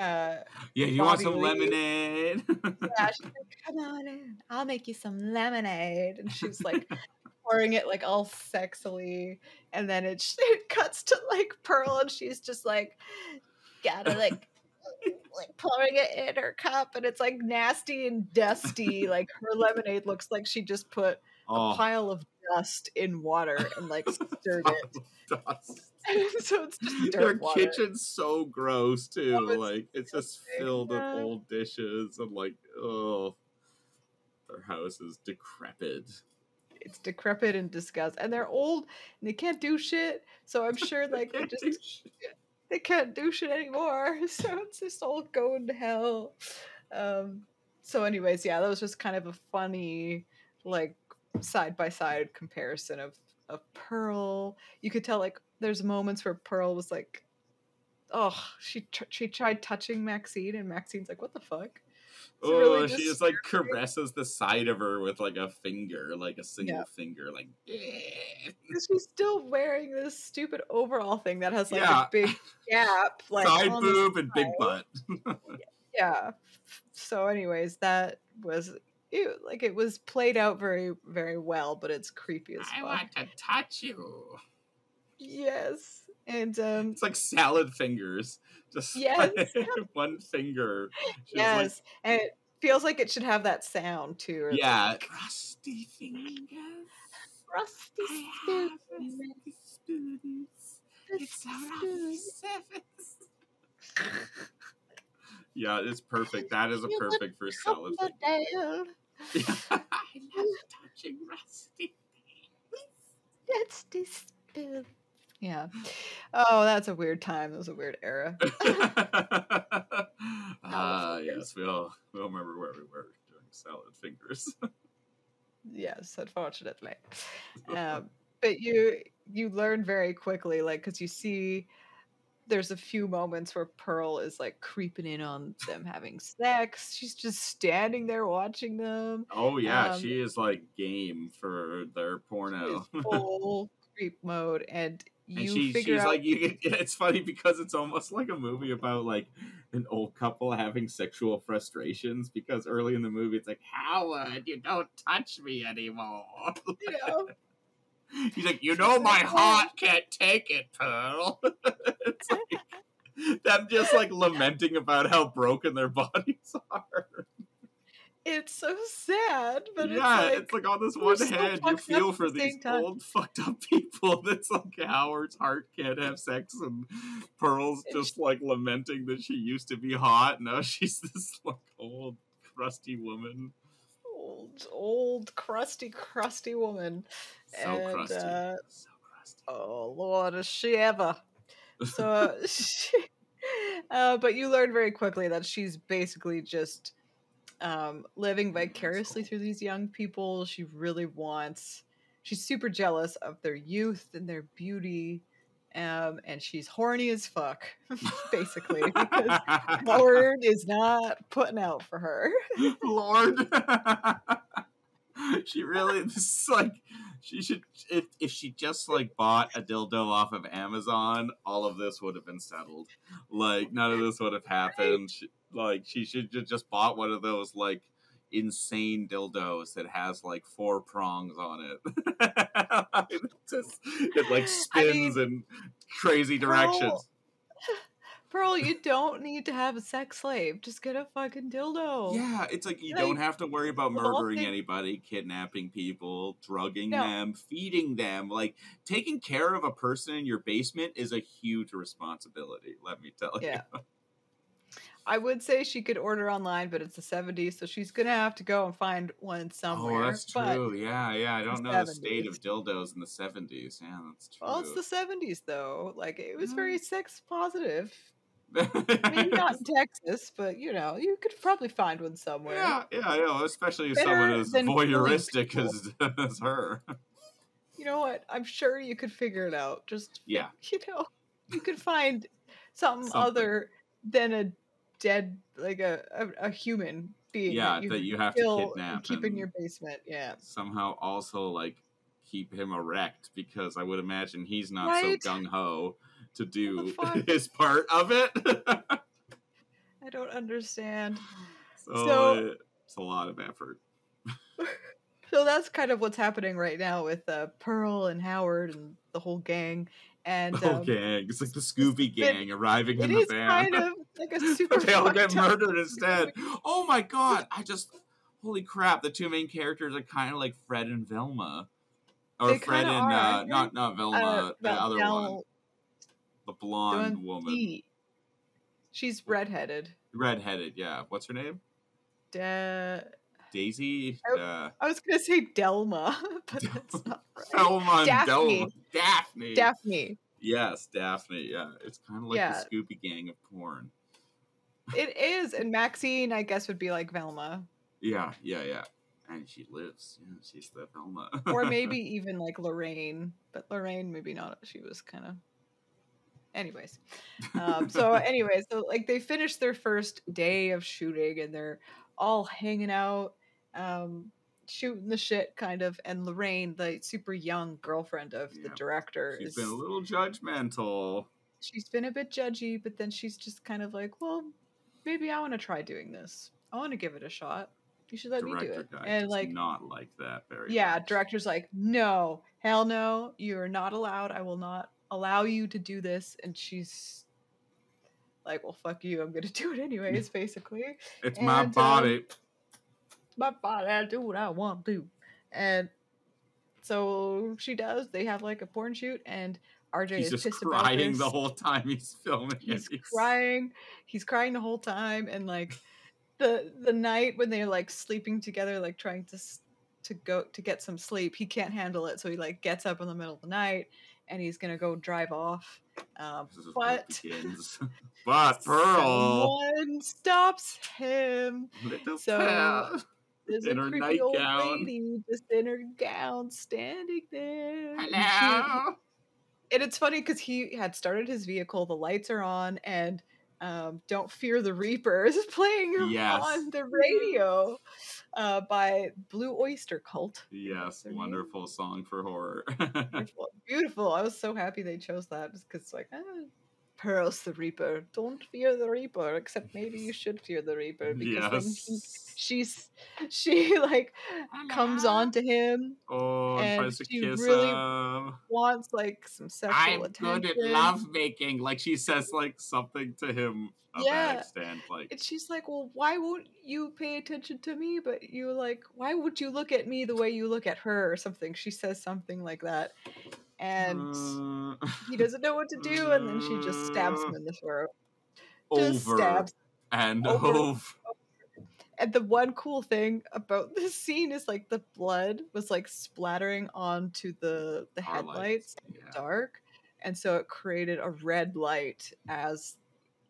uh Yeah, you want some Lee. lemonade? yeah, <laughs> she's like, come on in, I'll make you some lemonade. And she's like pouring it like all sexily. And then it, <laughs> it cuts to like Pearl and she's just like, gotta like, like pouring it in her cup. And it's like nasty and dusty. Like her lemonade looks like she just put a oh, pile of dust in water and like <laughs> stirred it. <laughs> dust. <laughs> so it's just Their water. kitchen's so gross too. Oh, it's like it's just filled with old dishes and like oh, their house is decrepit. It's decrepit and disgust. And they're old and they can't do shit. So I'm sure like they just they can't do shit anymore. So it's just all going to hell. Um, so, anyways, yeah, that was just kind of a funny, like, side by side comparison of of Pearl. You could tell like there's moments where Pearl was like, oh, she tr- she tried touching Maxine, and Maxine's like, what the fuck? It's Oh, really she just like caresses the side of her with like a finger, like a single Yeah. finger, like. <laughs> She's still wearing this stupid overall thing that has like Yeah. a big gap, <laughs> like side boob and big butt. <laughs> yeah so anyways that was it, like it was played out very very well but it's creepy as I fuck I want to touch you. yes and um It's like salad fingers. Just <laughs> Yes. like <laughs> one finger. She's yes and it feels like it should have that sound too yeah. like, Rusty fingers. rusty I spoon, have rusty spoons. It's a spoon. <laughs> rough service. yeah, it's perfect. That is a You perfect for salad Come Yeah. I love touching rusty things. rusty spoon. yeah oh that's a weird time that was a weird era <laughs> <laughs> Ah, fingers. yes, we all we all remember where we were doing salad fingers. <laughs> yes unfortunately um, but you you learn very quickly like because you see there's a few moments where pearl is like creeping in on them having sex she's just standing there watching them oh yeah, Um, she is like game for their porno. <laughs> full creep mode and And you she, figure she's out like, you, it's funny because it's almost like a movie about like an old couple having sexual frustrations. Because early in the movie, it's like, Howard, you don't touch me anymore. <laughs> you know, He's like, you know, my heart can't take it, Pearl. <laughs> it's like them just like lamenting about how broken their bodies <laughs> are. it's so sad but yeah, it's like on this one hand, you feel for the these time. old fucked up <laughs> people. That's like Howard's heart can't have sex, and Pearl's just like lamenting that she used to be hot. Now she's this like old crusty woman. Old old crusty crusty woman So And, crusty. uh, so crusty. Oh Lord, is she ever? So, <laughs> <laughs> she, uh, but you learn very quickly that she's basically just um, living vicariously through these young people. She really wants. She's super jealous of their youth and their beauty, um, and she's horny as fuck, <laughs> basically, because <laughs> Howard is not putting out for her. <laughs> Lord. she really this is like she should if if she just like bought a dildo off of Amazon, all of this would have been settled. Like none of this would have happened. She, like she should have just bought one of those like insane dildos that has like four prongs on it. <laughs> it just it like spins in crazy directions. <laughs> Pearl, you don't need to have a sex slave. Just get a fucking dildo. Yeah, it's like you Like, don't have to worry about murdering anybody, kidnapping people, drugging No. them, feeding them. Like taking care of a person in your basement is a huge responsibility, let me tell Yeah. you. <laughs> I would say she could order online, but it's the 70s, so she's gonna have to go and find one somewhere. Oh, that's but- true. yeah, yeah. I don't the know the state of dildos in the 70s. Yeah, that's true. well, it's the 70s though. Like it was Mm. very sex positive. I mean, not in <laughs> Texas, but you know, you could probably find one somewhere. yeah, yeah, know. Especially if Better someone as voyeuristic as, <laughs> as her. You know what? I'm sure you could figure it out. Just Yeah. <laughs> you know, you could find something, Something. other than a dead like a a, a human being Yeah, that you, that you have to kidnap keep in your basement. Yeah. somehow also like keep him erect because I would imagine he's not Right? so gung ho to do <laughs> his part of it. <laughs> I don't understand. so, So- it's a lot of effort. <laughs> So that's kind of what's happening right now with uh, Pearl and Howard and the whole gang. And Oh, um, gang! It's like the Scooby Gang arriving it in the van. kind of like a <laughs> super. they all get murdered instead. Oh my god! <laughs> I just holy crap! The two main characters are kind of like Fred and Velma, or They Fred and are, uh, not not Velma, Uh, the Val- other one, the blonde woman. She's redheaded. redheaded. Yeah, what's her name? Da- Daisy. Oh, Uh, I was gonna say Delma, <laughs> but that's not right. Velma and Daphne. Delma. Daphne. Daphne. Yes, Daphne. Yeah, it's kind of like Yeah. the Scooby Gang of porn. It is, and Maxine, I guess, would be like Velma, Yeah, yeah, yeah. And she lives. Yeah, she's the Velma. or <laughs> maybe even like Lorraine. But Lorraine, maybe not. She was kind of. Anyways, um, so <laughs> anyway, so like they finished their first day of shooting, and they're all hanging out, um, shooting the shit, kind of. And Lorraine, the super young girlfriend of the director, She's is been a little judgmental. she's been a bit judgy, but then she's just kind of like, well, maybe I want to try doing this. I want to give it a shot. You should let me do it. And like, not like that very yeah, much. director's like, no, hell no, you're not allowed. I will not allow you to do this. And she's like, well, fuck you. I'm gonna <laughs> do it anyways. Basically, It's my and, um, body. my body, I do what I want to. And so she does. They have like a porn shoot, and RJ He's is just pissed crying the whole time he's filming he's crying he's crying the whole time and like the the night when they're like sleeping together like trying to to go to get some sleep he can't handle it so he like gets up in the middle of the night and he's gonna go drive off um, This is where but <laughs> but Pearl, someone stops him little so- Pearl. there's In a her creepy old lady just in her gown standing there Hello. And it's funny because he had started his vehicle the lights are on and um, don't fear the reaper is <laughs> playing Yes. on the radio uh, by blue oyster cult Yes, their name? wonderful song for horror. <laughs> beautiful, beautiful i was so happy they chose that because like ah, pearls the reaper don't fear the reaper except maybe you should fear the reaper because then he, she's she <laughs> like comes on to him Oh, and and tries to she kiss really him. wants like some sexual I'm attention good at love making. Like she says, like something to him of Yeah. that extent. Like And she's like, Well, why won't you pay attention to me? But you like, why would you look at me the way you look at her or something? She says something like that. And uh, he doesn't know what to do, and then she just stabs him in the throat. Just over stabs. <laughs> and over. over. And the one cool thing about this scene is like the blood was like splattering onto the the Our headlights lights, yeah. dark. And so it created a red light as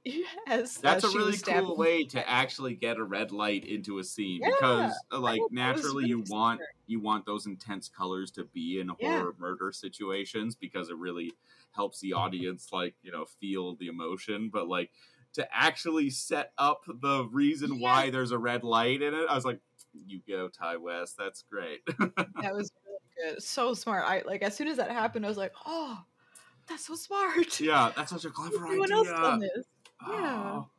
<laughs> as That's as a really cool way to actually get a red light into a scene Yeah, because, uh, like, thought that was naturally really you want smart. you want those intense colors to be in Yeah. horror murder situations because it really helps the audience, like, you know, feel the emotion. But like to actually set up the reason Yeah. why there's a red light in it, I was like, "You go, Ti West. That's great." That <laughs> was really good. So smart. I like as soon as that happened, I was like, oh, that's so smart. yeah, that's such a clever <laughs> Everyone idea. else done this. Yeah. Oh,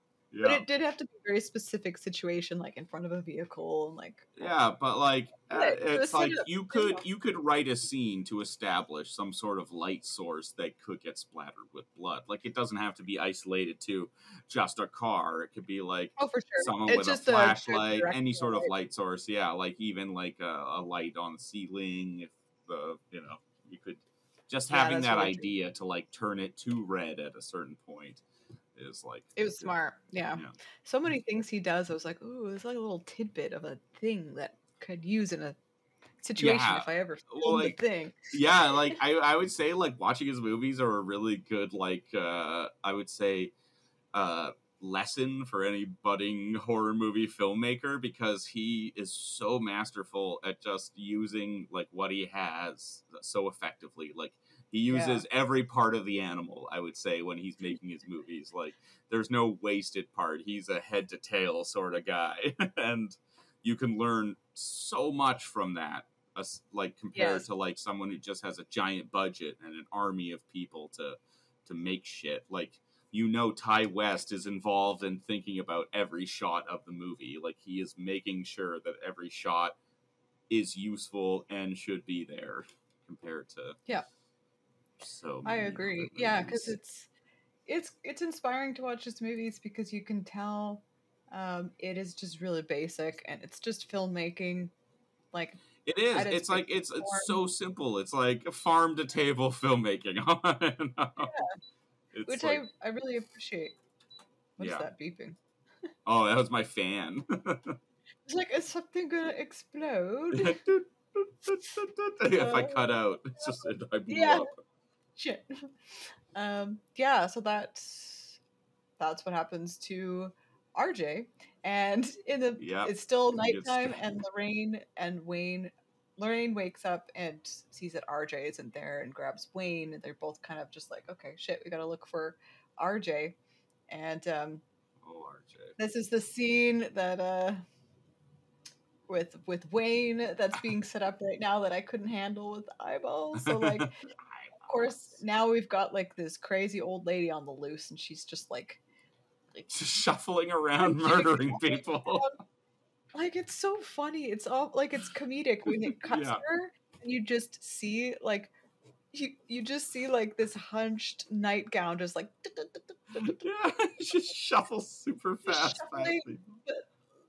But it did have to be a very specific situation, like in front of a vehicle and like Yeah, but like Yeah, it's like you could up. you could write a scene to establish some sort of light source that could get splattered with blood. Like it doesn't have to be isolated to just a car. It could be like Oh for sure. someone It's with a just a- a flashlight, direct any sort of light. source. Yeah, like even like a, a light on the ceiling. If the you know you could just having that's that really true. idea to like turn it to red at a certain point is like It was good. smart. Yeah. Yeah. So many things he does. I was like, ooh, it's like a little tidbit of a thing that could use in a situation Yeah. if I ever Well, like, thing. yeah like <laughs> I, I would say like watching his movies are a really good like uh i would say uh lesson for any budding horror movie filmmaker because he is so masterful at just using like what he has so effectively like He uses every part of the animal, I would say, when he's making his movies. Like, there's no wasted part. He's a head to tail sort of guy. <laughs> and you can learn so much from that. As, like compared Yes. to like someone who just has a giant budget and an army of people to to make shit. Like you know Ti West is involved in thinking about every shot of the movie. Like he is making sure that every shot is useful and should be there compared to Yeah. So I agree. Yeah, because it's it's it's inspiring to watch his movies because you can tell um, it is just really basic and it's just filmmaking. Like It is. its It's like it's it's so simple. It's like farm to table <laughs> filmmaking. <laughs> It's which like, I I really appreciate. What is Yeah. that beeping? <laughs> oh, that was my fan. It's like is something gonna explode? if I cut out, it's just I blew Yeah. up. Shit. Um, yeah, so that's that's what happens to RJ. And in the Yeah, it's still nighttime <laughs> and Lorraine and Wayne Lorraine wakes up and sees that RJ isn't there and grabs Wayne and they're both kind of just like, okay, shit, we gotta look for RJ. And um Oh, RJ. this is the scene that uh with with Wayne that's being set up right now that I couldn't handle with eyeballs. So like <laughs> course now we've got like this crazy old lady on the loose and she's just like like just shuffling around, <laughs> murdering people. like it's so funny. It's all like it's comedic when it cuts Yeah. her and you just see like you you just see like this hunched nightgown just like <laughs> <laughs> yeah, she shuffles super fast.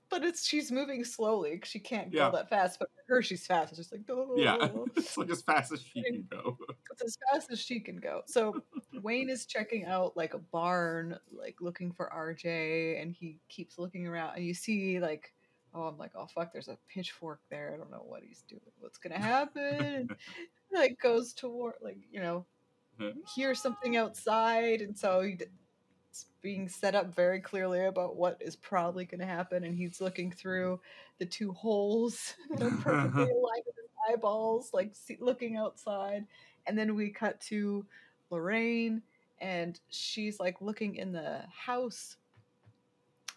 But it's she's moving slowly because she can't Yeah. go that fast but for her she's fast it's just like people. Yeah, <laughs> it's like as fast as she can go. it's as fast as she can go. So Wayne <laughs> is checking out like a barn, like looking for RJ, and he keeps looking around, and you see like, oh, I'm like, oh fuck, there's a pitchfork there. I don't know what he's doing. What's gonna happen? <laughs> Like goes toward like you know uh-huh. hears something outside, and so he, being set up very clearly about what is probably going to happen, and he's looking through the two holes <laughs> that are perfectly <laughs> aligned with his eyeballs, like see, looking outside, and then we cut to Lorraine, and she's like looking in the house.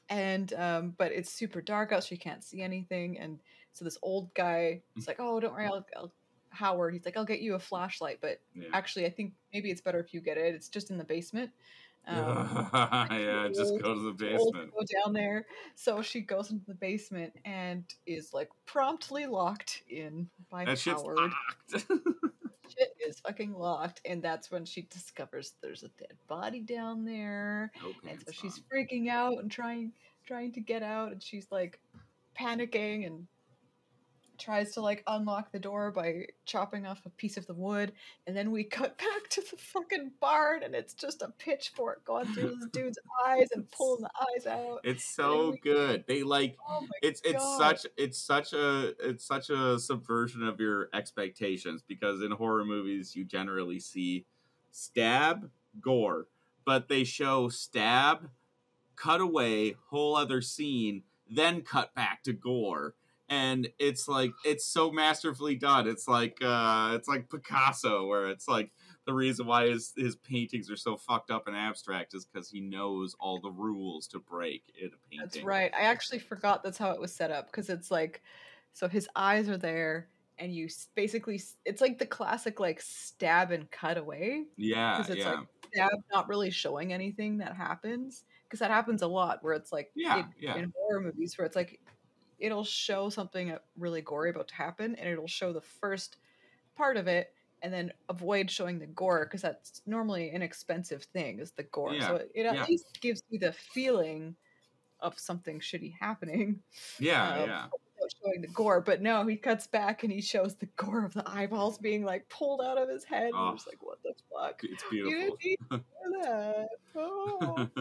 And um, but it's super dark out, so she can't see anything. And so this old guy is like, "Oh, don't worry, I'll, I'll Howard." He's like, "I'll get you a flashlight," but Yeah. actually i think maybe it's better if you get it it's just in the basement um, <laughs> yeah, just go to the basement. go down there so she goes into the basement and is like promptly locked in by That shit's howard locked. <laughs> shit is fucking locked and that's when she discovers there's a dead body down there and so she's on. freaking out and trying trying to get out and she's like panicking and tries to like unlock the door by chopping off a piece of the wood and then we <laughs> cut back to the fucking barn and it's just a pitchfork going through this <laughs> dude's eyes and pulling the eyes out It's so good. They like oh it's it's God. such it's such a it's such a subversion of your expectations because in horror movies you generally see stab gore but they show stab cut away whole other scene then cut back to gore and it's like it's so masterfully done it's like uh it's like picasso where it's like the reason why his his paintings are so fucked up and abstract is because he knows all the rules to break in a painting That's right. I actually forgot that's how it was set up because it's like, so his eyes are there, and you basically it's like the classic like stab and cut away yeah because it's yeah like stab not really showing anything that happens because that happens a lot where it's like Yeah, in, yeah. in horror movies where it's like it'll show something really gory about to happen and it'll show the first part of it and then avoid showing the gore because that's normally an expensive thing is the gore. So it, it at yeah. least gives you the feeling of something shitty happening yeah um, yeah. showing the gore. But no he cuts back and he shows the gore of the eyeballs being like pulled out of his head and Oh. you're just like what the fuck? It's you beautiful. didn't need to that. Oh. <laughs>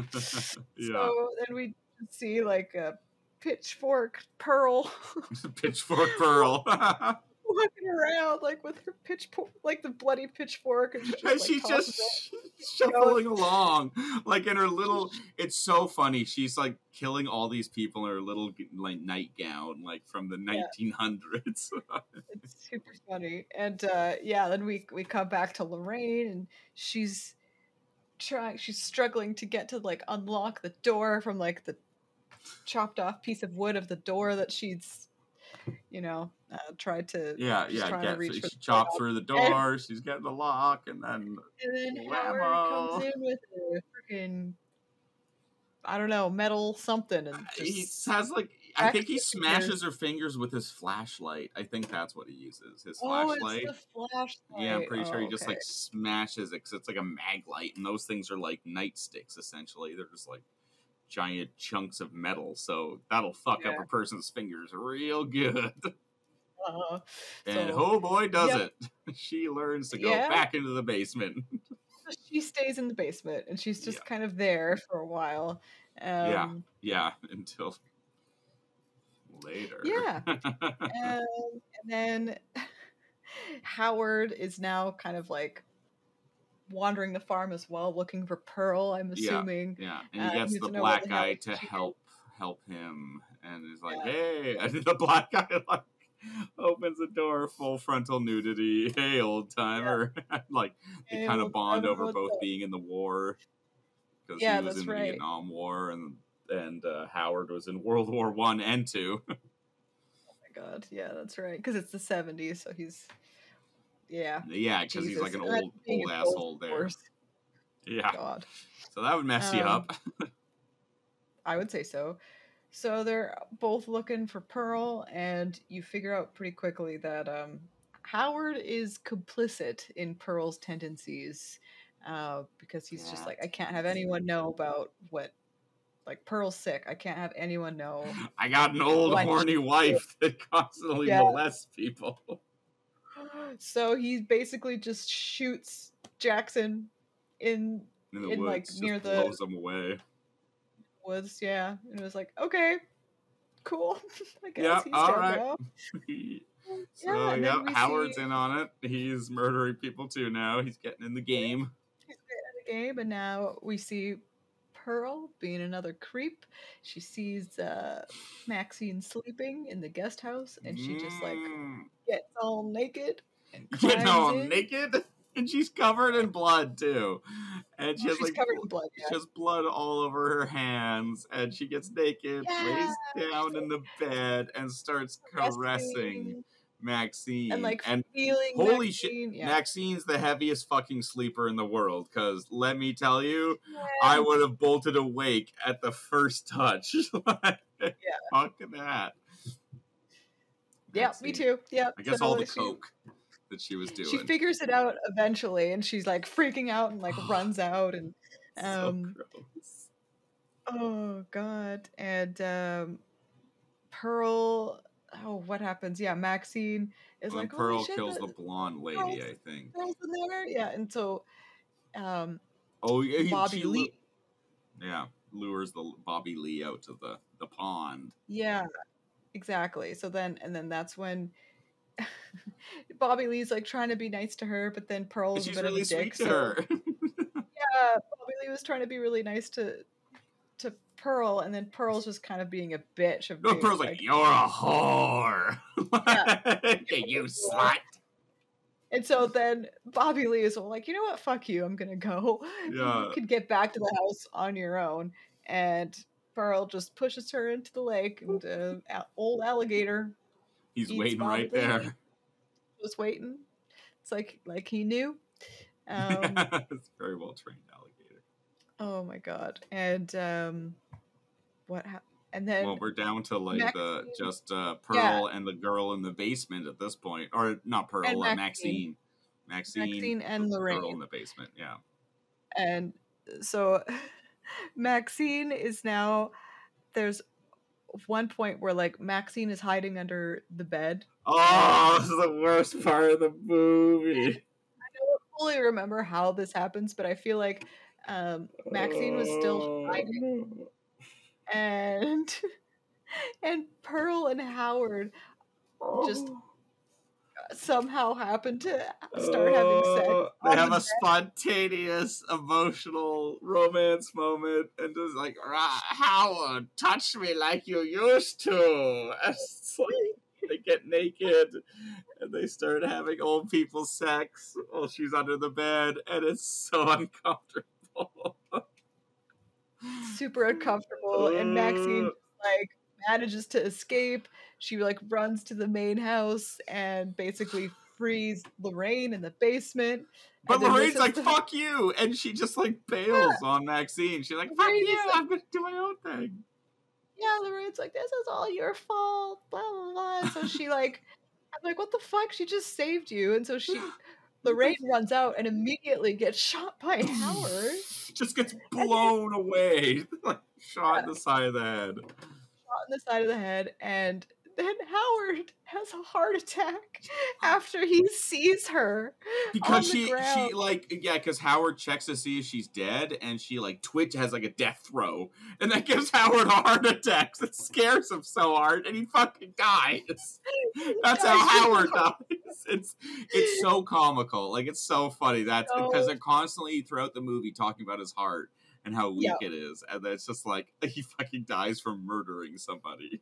yeah. So then we see like a pitchfork pearl. <laughs> Pitchfork pearl. <laughs> Walking around like with her pitchfork, like the bloody pitchfork, and she's just, and like, she's just shuffling along like in her little it's so funny. She's like killing all these people in her little like nightgown like from the 1900s <laughs> It's super funny, and uh, yeah, then we we come back to Lorraine, and she's trying, she's struggling to get to like unlock the door from like the chopped off piece of wood of the door that she's, you know, uh, tried to. yeah yeah trying to reach she for the chops through the door she's getting the lock and then And then Howard comes in with a freaking, I don't know, metal something, and he just has like I think he cracks her fingers. smashes her fingers with his flashlight. I think that's what he uses. His oh, flashlight. flashlight. Yeah, I'm pretty sure Oh, he just okay. like smashes it because it's like a mag light, and those things are like nightsticks essentially. They're just like giant chunks of metal, so that'll fuck up a person's fingers real good. <laughs> Uh-huh. And So- oh boy, does it! <laughs> she learns to go Yeah. back into the basement. <laughs> she stays in the basement and she's just Yeah. kind of there for a while. Um, yeah, until later. Yeah. and, and then Howard is now kind of like wandering the farm as well, looking for Pearl. I'm assuming. Yeah, yeah. and Uh, he gets needs the to know where black guy to help help him, and he's like, Yeah. "Hey!" <laughs> And the black guy like opens the door, full frontal nudity. <laughs> Hey, old timer! <laughs> like they Hey, kind of bond over both up? being in the war because Yeah, he was in the right. Vietnam War, and and uh, Howard was in World War One and Two. Oh my god, yeah, that's right. Because it's the 70s, so he's yeah. yeah, because he's like an that's old old asshole Ghost there. Yeah, God. so that would mess you Um, up. <laughs> I would say so. So they're both looking for Pearl, and you figure out pretty quickly that um, Howard is complicit in Pearl's tendencies uh, because he's just like, I can't have anyone know about what, like, Pearl's sick. I can't have anyone know. <laughs> I got an <laughs> old horny wife that constantly Yeah. molests people. So he basically just shoots Jackson in in the In, woods, like, just near the- blows them away. woods. Yeah, and it was like, okay, cool. <laughs> I guess Yeah, he's all dead <laughs> so Yeah, yeah, Howard's see- in on it. He's murdering people too now. He's getting in the game. She's great in the game, and now we see Pearl being another creep. She sees uh, Maxine sleeping in the guest house, and she just like Mm. gets all naked and <laughs> climbs know, in. naked, <laughs> and she's covered in blood too, and she Oh, has she's like covered in blood. she has blood all over her hands, and she gets naked, lays down in the bed, and starts caressing Caressing Maxine, and like and feeling. holy shit, Yeah. Maxine's the heaviest fucking sleeper in the world. Because let me tell you, Yeah. I would have bolted awake at the first touch. <laughs> yeah. Fuck that. Yeah, me too. Yeah. I guess so all the she- coke that she was doing. She figures it out eventually, and she's like freaking out and like <sighs> runs out and so um, gross. Oh god. And um Pearl oh what happens? Yeah, Maxine is like Pearl shit, kills the the blonde lady, Pearl's- I think. Pearl's in there. Yeah, and so um Oh yeah, he- Bobby she lu- Lee- yeah, lures the Bobby Lee out to the the pond. yeah, exactly. So then and then that's when <laughs> Bobby Lee's like trying to be nice to her, but then Pearl's a bit really of a dick. so- her. <laughs> Yeah, Bobby Lee was trying to be really nice to Pearl, and then Pearl's just kind of being a bitch of no, Pearl's like, "You're a whore, <laughs> you slut." And so then Bobby Lee is all like, you know what? Fuck you. I'm gonna go. Yeah. You could get back to the house on your own. And Pearl just pushes her into the lake, and uh, old alligator He's waiting Bobby right Lee. there. was waiting. It's like like he knew. <laughs> Um, it's a very well trained alligator. oh my god! And um, what? hap and then Well, we're down to like the just uh, Pearl Yeah. and the girl in the basement at this point, or not Pearl, And uh, Maxine. Maxine. Maxine, Maxine and Pearl in the basement. Yeah. and so <laughs> Maxine is now. There's one point where like Maxine is hiding under the bed Oh, this is the worst part of the movie. <laughs> I don't fully remember how this happens, but I feel like um, Maxine was still Oh, hiding. And <laughs> and Pearl and Howard just Oh. somehow happen to start having sex. Oh, They have the a spontaneous emotional romance moment and just like Howard, touch me like you used to. <laughs> It's like they get naked and they start having old people sex while she's under the bed and it's so <laughs> uncomfortable. Super uncomfortable and Maxine like manages to escape. She like runs to the main house and basically frees Lorraine in the basement. But Lorraine's like, the- <laughs> fuck you. And she just like bails on Maxine. She's like, fuck you. like- I'm to do my own thing. Yeah, Lorraine's like, this is all your fault, blah blah blah. So she like <laughs> I'm like, what the fuck? She just saved you. And so she <gasps> Lorraine runs out and immediately gets shot by Howard. Just gets <laughs> blown away. <laughs> like shot in the side of the head. shot in the side of the head, and then Howard has a heart attack oh. after he sees her. because she ground. she like yeah because howard checks to see if she's dead and she like twitch has like a death throe and that gives howard a heart attack it scares him so hard and he fucking dies that's how <laughs> howard dies it's it's so comical like it's so funny that's because they're constantly throughout the movie talking about his heart and how weak Yeah. it is and then it's just like <laughs> he fucking dies from murdering somebody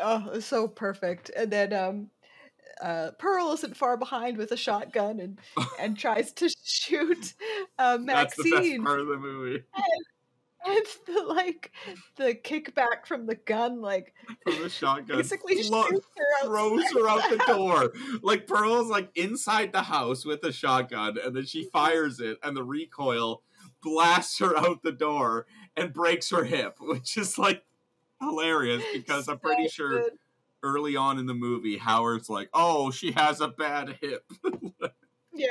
Oh, so perfect. And then um uh, Pearl isn't far behind with a shotgun and and tries to <laughs> shoot uh, that's the best Maxine. part of the movie And <laughs> the like the kickback from the gun, like from the shotgun basically her throws her out the door. Like Pearl's like inside the house with a shotgun, and then she fires it, and the recoil blasts her out the door and breaks her hip, <laughs> which is like hilarious because I'm pretty So sure good. early on in the movie Howard's like, "Oh, she has a bad hip." <laughs> Yeah,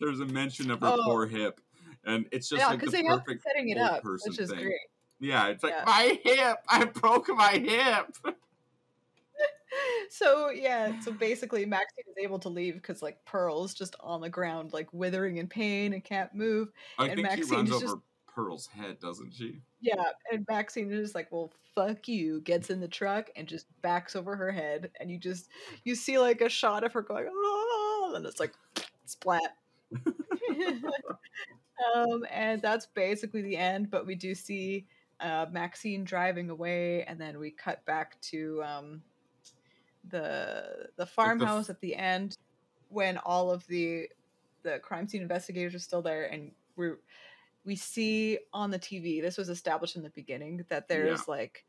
There's a mention of her Oh. poor hip, and it's just yeah, like the because they perfect. setting it up, person which is thing. great. Yeah, it's like Yeah. my hip. I broke my hip. <laughs> so yeah, so basically Maxine is able to leave because like Pearl's just on the ground, like withering in pain and can't move. I And think she runs over just- Pearl's head, doesn't she? Yeah, and Maxine is just like, well, fuck you, gets in the truck and just backs over her head, and you just you see like a shot of her going, oh, and it's like splat. <laughs> um, and that's basically the end. But we do see uh, Maxine driving away, and then we cut back to um, the the farmhouse at the end when all of the the crime scene investigators are still there, and we're we see on the TV. This was established in the beginning that there's like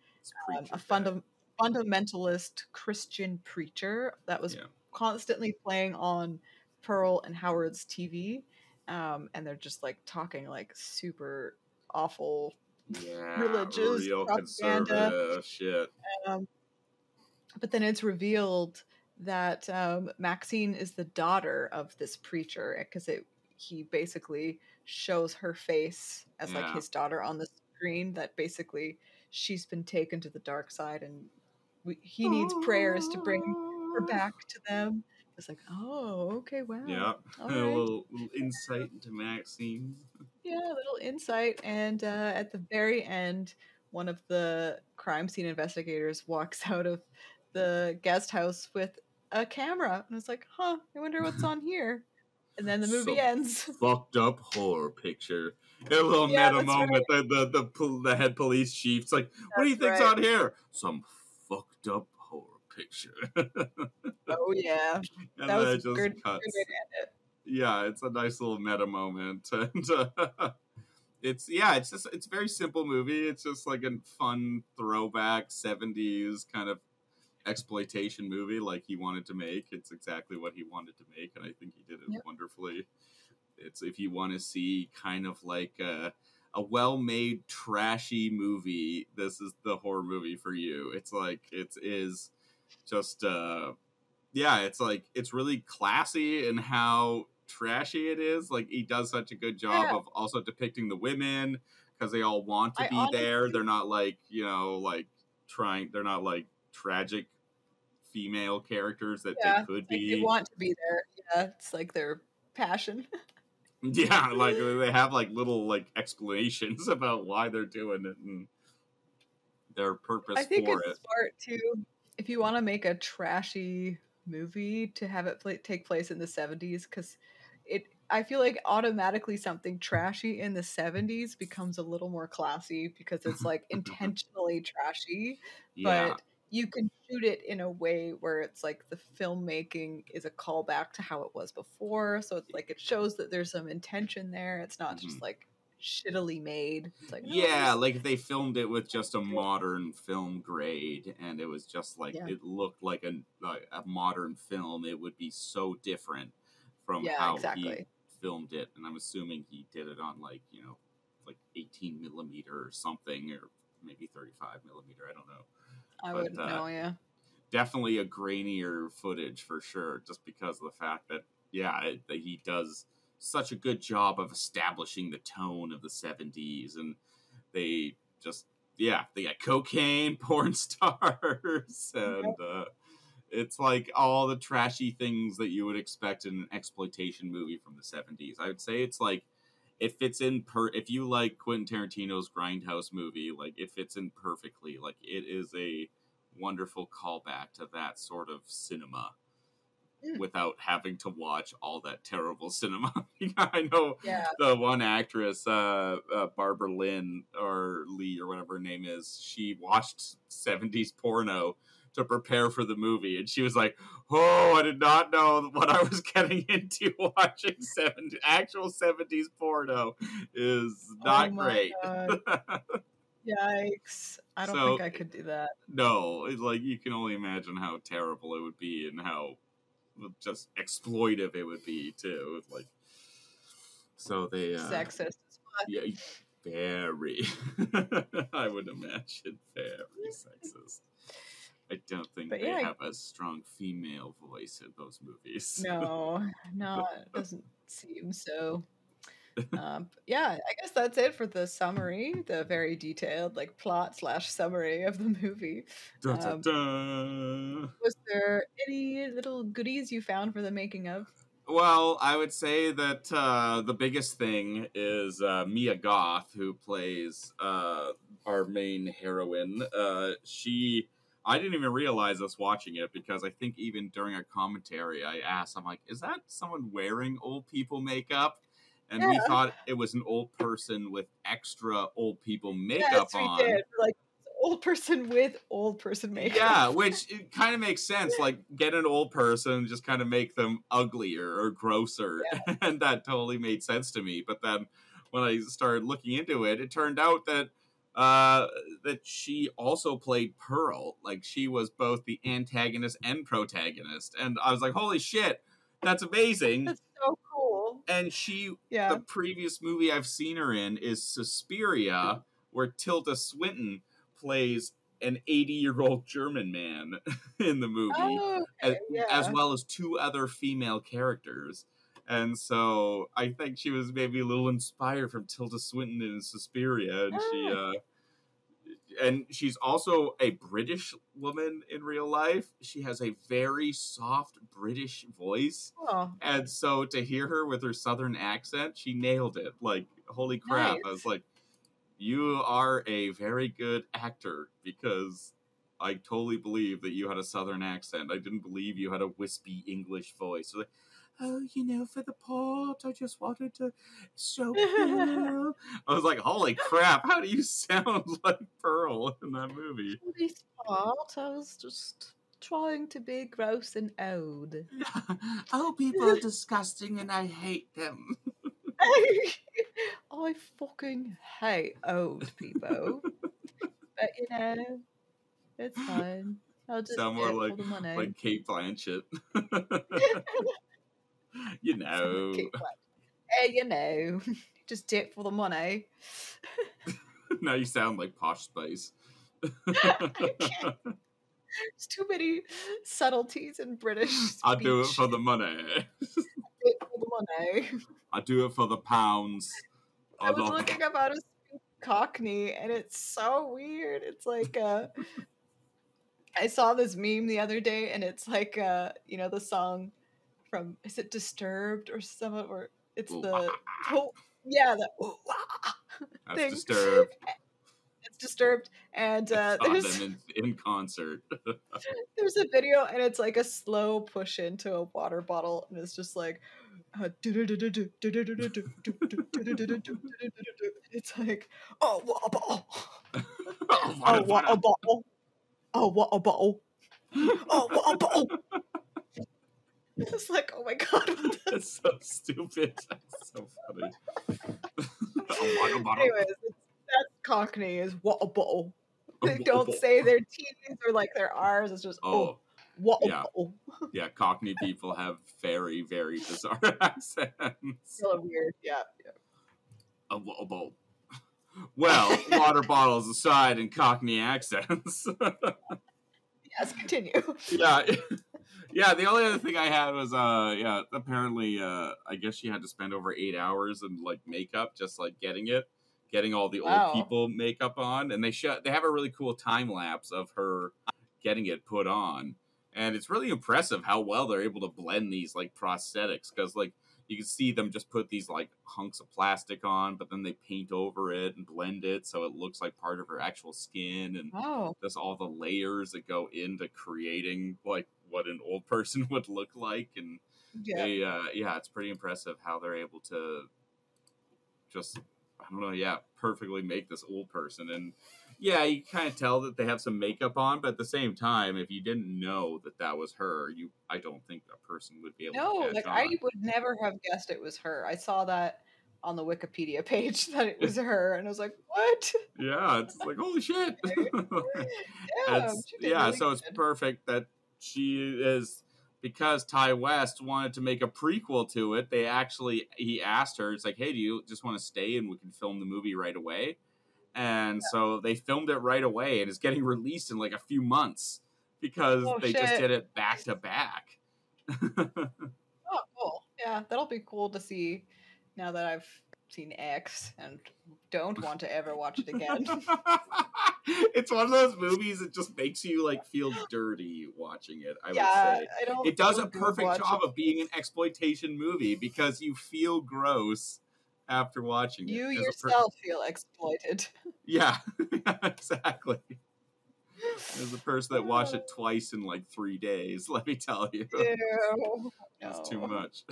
um, a funda- fundamentalist Christian preacher that was Yeah. constantly playing on Pearl and Howard's TV, um, and they're just like talking like super awful. yeah, religious propaganda. shit. Um, but then it's revealed that um, Maxine is the daughter of this preacher because it he basically shows her face as like his daughter on the screen. That basically she's been taken to the dark side, and we, he needs prayers to bring her back to them. It's like, oh, okay, wow, Yeah, all <laughs> a little, little insight into Maxine. <laughs> yeah, a little insight. And uh, at the very end, one of the crime scene investigators walks <laughs> out of the guest house with a camera, and it's like, huh, I wonder what's on here. And then the movie So ends. <laughs> Fucked up horror picture. A little Yeah, meta that's moment. The, the the the head police chief's like, "What do you think's right. on here? Some fucked up horror picture." <laughs> Oh yeah, and that was good, good cuts. way to end it. yeah, it's a nice little meta moment, <laughs> and uh, it's yeah, it's just it's a very simple movie. It's just like a fun throwback '70s kind of exploitation movie, like he wanted to make. It's exactly what he wanted to make, and I think he did it Yep. wonderfully. It's if you want to see kind of like a, a well-made trashy movie, this is the horror movie for you. It's like it is just uh yeah, it's like it's really classy in how trashy it is. Like he does such a good job Yeah. of also depicting the women because they all want to I be there. They're not like you know like trying. They're not like tragic female characters that Yeah, they could Like be. they want to be there. Yeah, it's like their passion. <laughs> yeah, like uh, they have like little like explanations <laughs> about why they're doing it and their purpose I think for it's it. smart too. If you want to make a trashy movie to have it play, take place in the 70s because it I feel like automatically something trashy in the 70s becomes a little more classy because it's like <laughs> intentionally trashy, Yeah. but you can shoot it in a way where it's like the filmmaking is a callback to how it was before. So it's like it shows that there's some intention there. It's not just Mhm. like shittily made. It's like, no, Yeah, like if they filmed it with just a modern film grade, and it was just like Yeah. it looked like a like a modern film, it would be so different from yeah, how exactly. he filmed it. And I'm assuming he did it on like you know, like 18 millimeter or something, or maybe 35 millimeter. I don't know. I but, wouldn't uh, know, yeah. Definitely a grainier footage for sure, just because of the fact that yeah, it, that he does such a good job of establishing the tone of the 70s and they just yeah they got cocaine <laughs> porn stars <laughs> and uh, it's like all the trashy things that you would expect in an exploitation movie from the 70s i would say it's like it fits in per if you like quentin tarantino's grindhouse movie like it fits in perfectly like it is a wonderful callback to that sort of cinema Mm. without having to watch all that terrible cinema. <laughs> I know Yeah. the one actress, uh, uh, Barbara Lynn or Lee or whatever her name is, she watched 70s porno to prepare for the movie. And she was like, Oh, I did not know what I was <laughs> getting into watching 70, actual 70s porno is not Oh great. <laughs> Yikes. I don't So, think I could do that. no, it's like you can only imagine how terrible it would be and how just exploitive it would be too. It's Like, so they uh, Sexist as fuck. Yeah, very. <laughs> I would imagine very sexist. I don't think But they yeah, have a strong female voice in those movies. No, <laughs> no, it doesn't seem so. <laughs> Um, yeah, I guess that's it for the summary, the very detailed like plot slash summary of the movie. Dun, dun, um, dun. Was there any little goodies you found for the making of? Well, I would say that uh, the biggest thing is uh, Mia Goth, who plays uh, our main heroine. Uh, she, I didn't even realize us watching it because I think even during a commentary, I asked, I'm like, is that someone wearing old people makeup? And we thought it was an old person with extra old people makeup yes, we on. did. Like old person with old person makeup. Yeah, <laughs> which it kind of makes sense. Like, get an old person, just kind of make them uglier or grosser, <laughs> and that totally made sense to me. But then when I started looking into it, it turned out that uh, that she also played Pearl. Like, she was both the antagonist and protagonist, and I was like, "Holy shit, that's amazing!" That's so cool. And she Yeah. the previous movie I've seen her in is Suspiria, where Tilda Swinton plays an 80 year old German man <laughs> in the movie, Oh, as, yeah. as well as two other female characters. And so I think she was maybe a little inspired from Tilda Swinton in Suspiria, and she, Ah. uh, and she's also a British woman in real life. She has a very soft British voice. Oh, And so to hear her with her southern accent, she nailed it. Like, holy crap. I was like, you are a very good actor because I totally believe that you had a southern accent. I didn't believe you had a wispy English voice. So like, oh, you know, for the part, I just wanted to show <laughs> Pearl. I was like, holy crap, how do you <laughs> sound like Pearl in that movie? for this part, I was just trying to be gross and old. <laughs> oh, people are disgusting and I hate them. I fucking hate old people. but you know, it's fine. I'll just Sound more like- for the money. like Cate Blanchett. <laughs> you know. Hey, you know, just do it for the money. <laughs> now you sound like Posh Spice. <laughs> There's too many subtleties in British. I do it for the money. Do it for the money. I do it for the pounds. I was looking how to speak Cockney, and it's so weird. It's like uh, I saw this meme the other day, and it's like uh, you know the song from is it Disturbed or some or it's Ooh, the ah, oh, yeah the ooh, ah, That's thing. disturbed. It's Disturbed, and uh, there's in, in concert. there's a video, and it's like a slow push into a water bottle, and it's just like. uh, It's like, oh, what a bottle! oh, Oh, what a bottle! Oh, what a bottle! Oh, what a bottle! <laughs> It's like, oh my god. what <laughs> That's so stupid. <laughs> That's so funny. water bottle. Anyways, that's Cockney is what a bottle. Oh, They a don't bottle. say their T's or like their R's. It's just, oh, Oh, what a yeah. bottle. yeah. Cockney people have very, very bizarre accents. Really weird. Yeah. yeah. A wa- a bowl. Well, water bottles aside and Cockney accents. Yes, continue. yeah yeah the only other thing i had was uh yeah apparently uh i guess she had to spend over eight hours in like makeup just like getting it getting all the Wow. old people makeup on and they show they have a really cool time lapse of her getting it put on and it's really impressive how well they're able to blend these like prosthetics because like you can see them just put these like hunks of plastic on but then they paint over it and blend it so it looks like part of her actual skin and Oh, just all the layers that go into creating like what an old <laughs> person would look like and yeah. they uh yeah it's pretty impressive how they're able to just i don't know yeah perfectly make this old person and yeah you kind of tell that they have some makeup on but at the same time if you didn't know that that was her you i don't think a person would be able No, like on. I would never have guessed it was her. I saw that on the Wikipedia <laughs> page that it <laughs> was her, and I was like, "What?" yeah it's like holy shit <laughs> Yeah, yeah, really so it's perfect that she is because Ti West wanted to make a prequel to it. They actually he asked her, it's like, hey, do you just want to stay and we can film the movie right away? And so they filmed it right away, and it's getting <laughs> released in like a few months because Oh, they just did it back to back. <laughs> Oh, cool. Yeah, that'll be cool to see now that I've seen X and don't want to ever watch it again. <laughs> it's one of those movies that just makes you like feel dirty watching it. I yeah, would say. I don't. it does a perfect job of being an exploitation movie because you feel gross after watching it. You a per- yourself feel exploited. <laughs> <laughs> yeah, exactly. As a person that watched it <sighs> twice in like three days, <laughs> let me tell you, Ew. it's too much.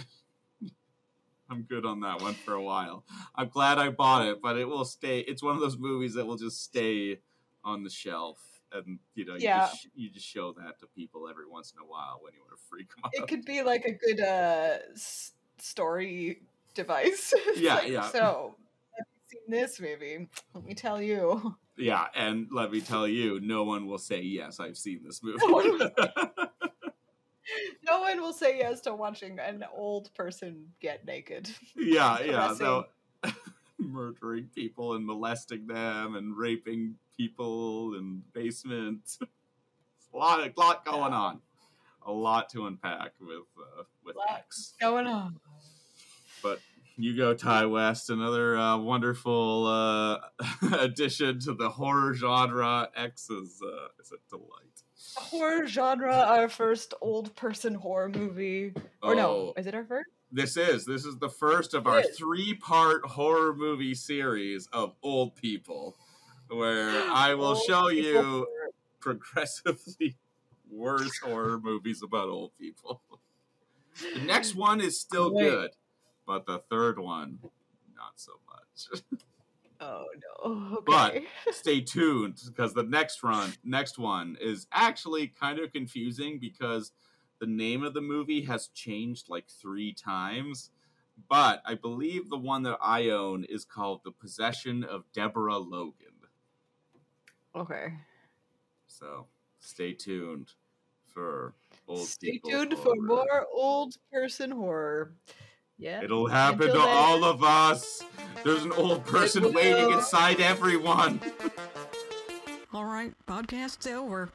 I'm good on that one for a while. I'm glad I bought it, but it will stay. It's one of those movies that will just stay on the shelf, and you know, you, Yeah. just, you just show that to people every once in a while when you want to freak them out. It could be like a good uh, s- story device. <laughs> Yeah, like, yeah. So, have you seen this movie? Let me tell you. Yeah, and let me tell you, no one will say yes. I've seen this <laughs> movie. No <laughs> one No one will say yes to watching an old person get naked. yeah, yeah. So murdering people and molesting them and raping people in basement. a lot, a lot going Yeah. on. A lot to unpack with uh, with. X. Going on. But you go, Ti West, another uh, wonderful uh, <laughs> addition to the horror genre. X is uh, is a delight. Horror genre, our first old person horror movie. Or no, Oh. is it our first? This is this is the first of It our is. three part horror movie series of old people, where I will Old show people you progressively worse horror movies about old people. The next one is still Great. good, but the third one, not so much. <laughs> Oh no. But- Stay tuned because the next run, next one is actually kind of confusing because the name of the movie has changed like three times. But I believe the one that I own is called The Possession of Deborah Logan. okay. So stay tuned for old Stay tuned for more old person horror. Yeah. It'll happen Until to then- all of us. There's an old person waiting inside everyone. <laughs> All right, podcast's over.